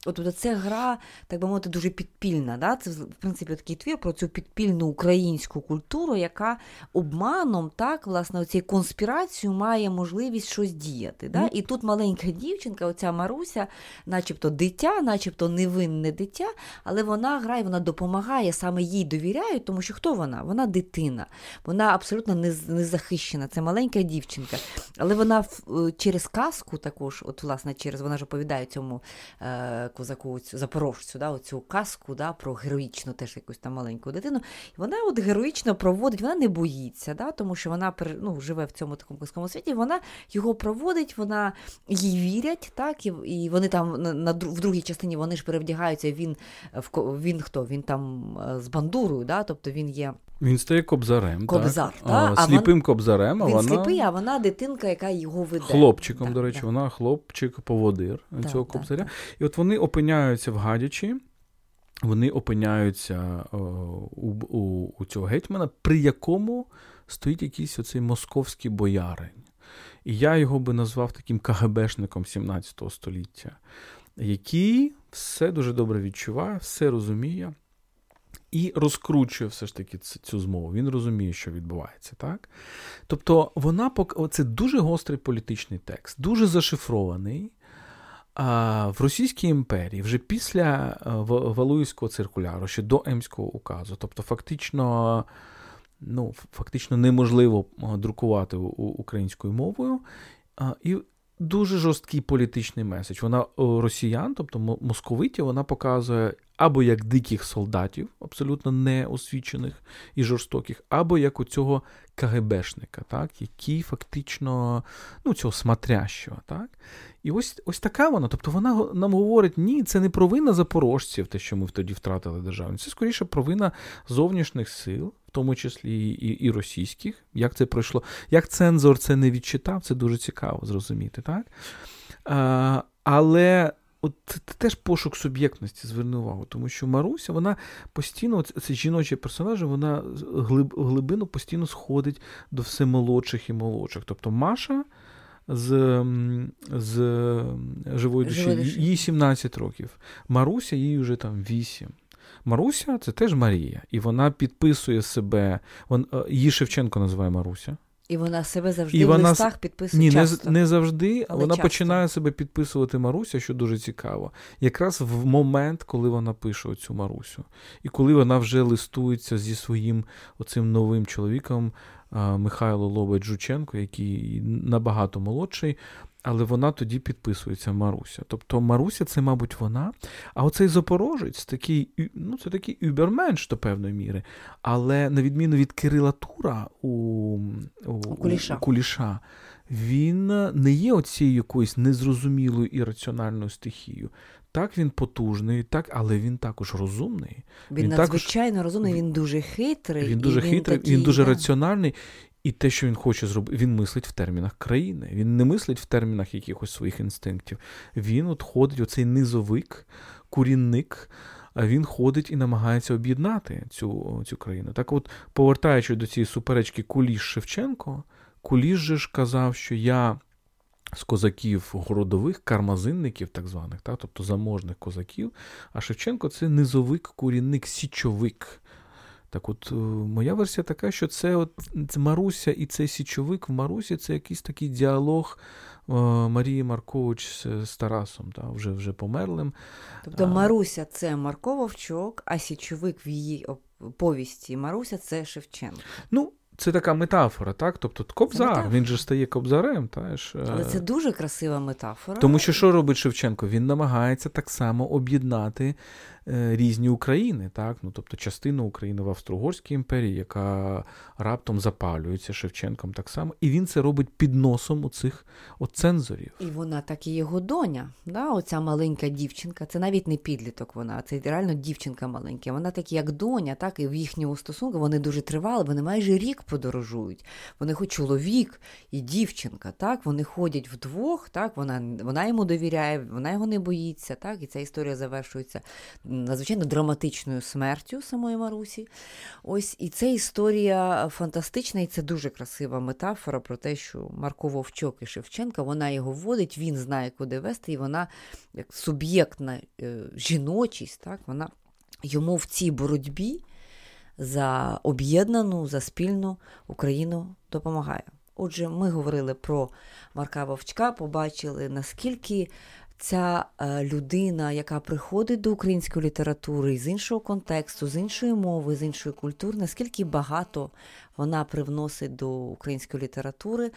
От, от це гра, так би мовити, дуже підпільна. Да? Це, в принципі, такий твір про цю підпільну українську культуру, яка обманом, так, власне, цією конспірацією має можливість щось діяти. Да? І тут маленька дівчинка, оця Маруся, начебто дитя, начебто невинне дитя, але вона грає, вона допомагає, саме їй довіряють, тому що хто вона? Вона дитина, вона абсолютно незахищена, це маленька дівчинка. Але вона е, через казку також, от власне, через вона ж оповідає цьому е, козаку, цю запорожцю, да, оцю казку да, про героїчну теж якусь там маленьку дитину. І вона от героїчно проводить, вона не боїться, да, тому що вона ну, живе в цьому такому казковому світі, вона його проводить, вона їй вірять, так, і і вони там на, на в другій частині вони ж перевдягаються. Він в він хто? Він там е, з бандурою, да, тобто він є. Він стає кобзарем. Кобзар, так? А, а сліпим вон... кобзарем. А він вона... сліпий, а вона дитинка, яка його веде. Хлопчиком, так, до речі, так. вона хлопчик-поводир цього кобзаря. І от вони опиняються в Гадячі, вони опиняються о, у, у, у цього гетьмана, при якому стоїть якийсь оцей московський боярин. І я його би назвав таким КГБшником 17 століття, який все дуже добре відчуває, все розуміє і розкручує все ж таки цю змову. Він розуміє, що відбувається, так? Тобто, вона це дуже гострий політичний текст, дуже зашифрований. А в Російській імперії вже після Валуївського циркуляру, ще до Емського указу, тобто, фактично ну, фактично неможливо друкувати українською мовою. І дуже жорсткий політичний меседж. Вона росіян, тобто московитів, вона показує або як диких солдатів, абсолютно неосвічених і жорстоких, або як у цього КГБшника, так, який фактично ну, цього смотрящого. Так? І ось ось така вона. Тобто вона нам говорить, ні, це не провина запорожців, те, що ми тоді втратили державу. Це скоріше провина зовнішніх сил, в тому числі і, і російських. Як це пройшло? Як цензор це не відчитав, це дуже цікаво зрозуміти. так? А, Але от це теж пошук суб'єктності, зверни увагу, тому що Маруся, вона постійно, це жіночий персонаж, вона глиб, глибину постійно сходить до все молодших і молодших. Тобто Маша з з живої душі, їй 17 років. Маруся їй вже там 8. Маруся це теж Марія, і вона підписує себе. Вон, е, її Шевченко називає Маруся. І вона себе завжди і в вона... листах підписує. Ні, часто. не не завжди. Але вона часто. починає себе підписувати Маруся, що дуже цікаво. Якраз в момент, коли вона пише оцю Марусю, і коли вона вже листується зі своїм оцим новим чоловіком Михайло Лобець Жученко, який набагато молодший, але вона тоді підписується Маруся. Тобто Маруся це, мабуть, вона. А оцей Запорожець такий, ну, це такий юберменш до певної міри. Але на відміну від Кирила Тура у, у, у, Куліша. у Куліша, він не є оцією якоюсь незрозумілою і раціональною стихією. Так, він потужний, так, але він також розумний. Він, він надзвичайно також... розумний, він дуже хитрий. Він дуже і хитрий, він, такий, він дуже да. раціональний. І те, що він хоче зробити, він мислить в термінах країни. Він не мислить в термінах якихось своїх інстинктів. Він от ходить, оцей низовик, курінник. А він ходить і намагається об'єднати цю цю країну. Так, от, повертаючись до цієї суперечки Куліш Шевченко, Куліш же ж казав, що я з козаків городових, кармазинників, так званих, так, тобто заможних козаків. А Шевченко це низовик, курінник, січовик. Так от е, моя версія така, що це от це Маруся і цей січовик в Марусі це якийсь такий діалог е, Марії Маркович з Тарасом, та, вже вже померлим. Тобто Маруся це Марко Вовчок, а січовик в її повісті Маруся це Шевченко. Ну, це така метафора, так? Тобто Кобзар, він же стає кобзарем. Теж. Але це дуже красива метафора. Тому що що робить Шевченко? Він намагається так само об'єднати Е, різні України, так? Ну, тобто частину України в Австро-Угорській імперії, яка раптом запалюється Шевченком так само, і він це робить під носом у цих цензорів. І вона так і його доня, да? оця маленька дівчинка, це навіть не підліток вона, це реально дівчинка маленька. Вона так як доня, так і в їхньому стосунку вони дуже тривали, вони майже рік подорожують. Вони хоч чоловік і дівчинка, так, вони ходять вдвох, так, вона вона йому довіряє, вона його не боїться, так, і ця історія завершується надзвичайно драматичною смертю самої Марусі. Ось і це історія фантастична, і це дуже красива метафора про те, що Марко Вовчок і Шевченка вона його вводить, він знає, куди вести, і вона як суб'єктна е, жіночість, так, вона йому в цій боротьбі за об'єднану, за спільну Україну допомагає. Отже, ми говорили про Марка Вовчка, побачили, наскільки ця е, людина, яка приходить до української літератури з іншого контексту, з іншої мови, з іншої культури, наскільки багато вона привносить до української літератури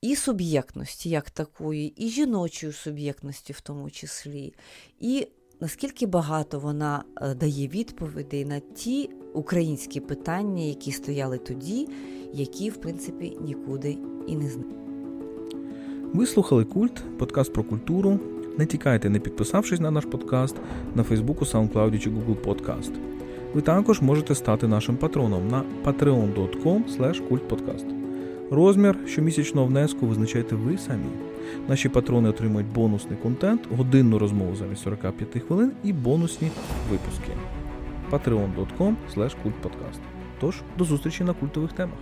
і суб'єктності, як такої, і жіночої суб'єктності, в тому числі, і наскільки багато вона е, дає відповідей на ті українські питання, які стояли тоді, які, в принципі, нікуди і не зникли. Ви слухали культ, подкаст про культуру. Не тікайте, не підписавшись на наш подкаст на Фейсбуку, SoundCloud чи Google Podcast. Ви також можете стати нашим патроном на patreon.com. Розмір щомісячного внеску визначайте ви самі. Наші патрони отримують бонусний контент, годинну розмову замість 45 хвилин і бонусні випуски. patreon.com kultpodcast. Тож, до зустрічі на культових темах.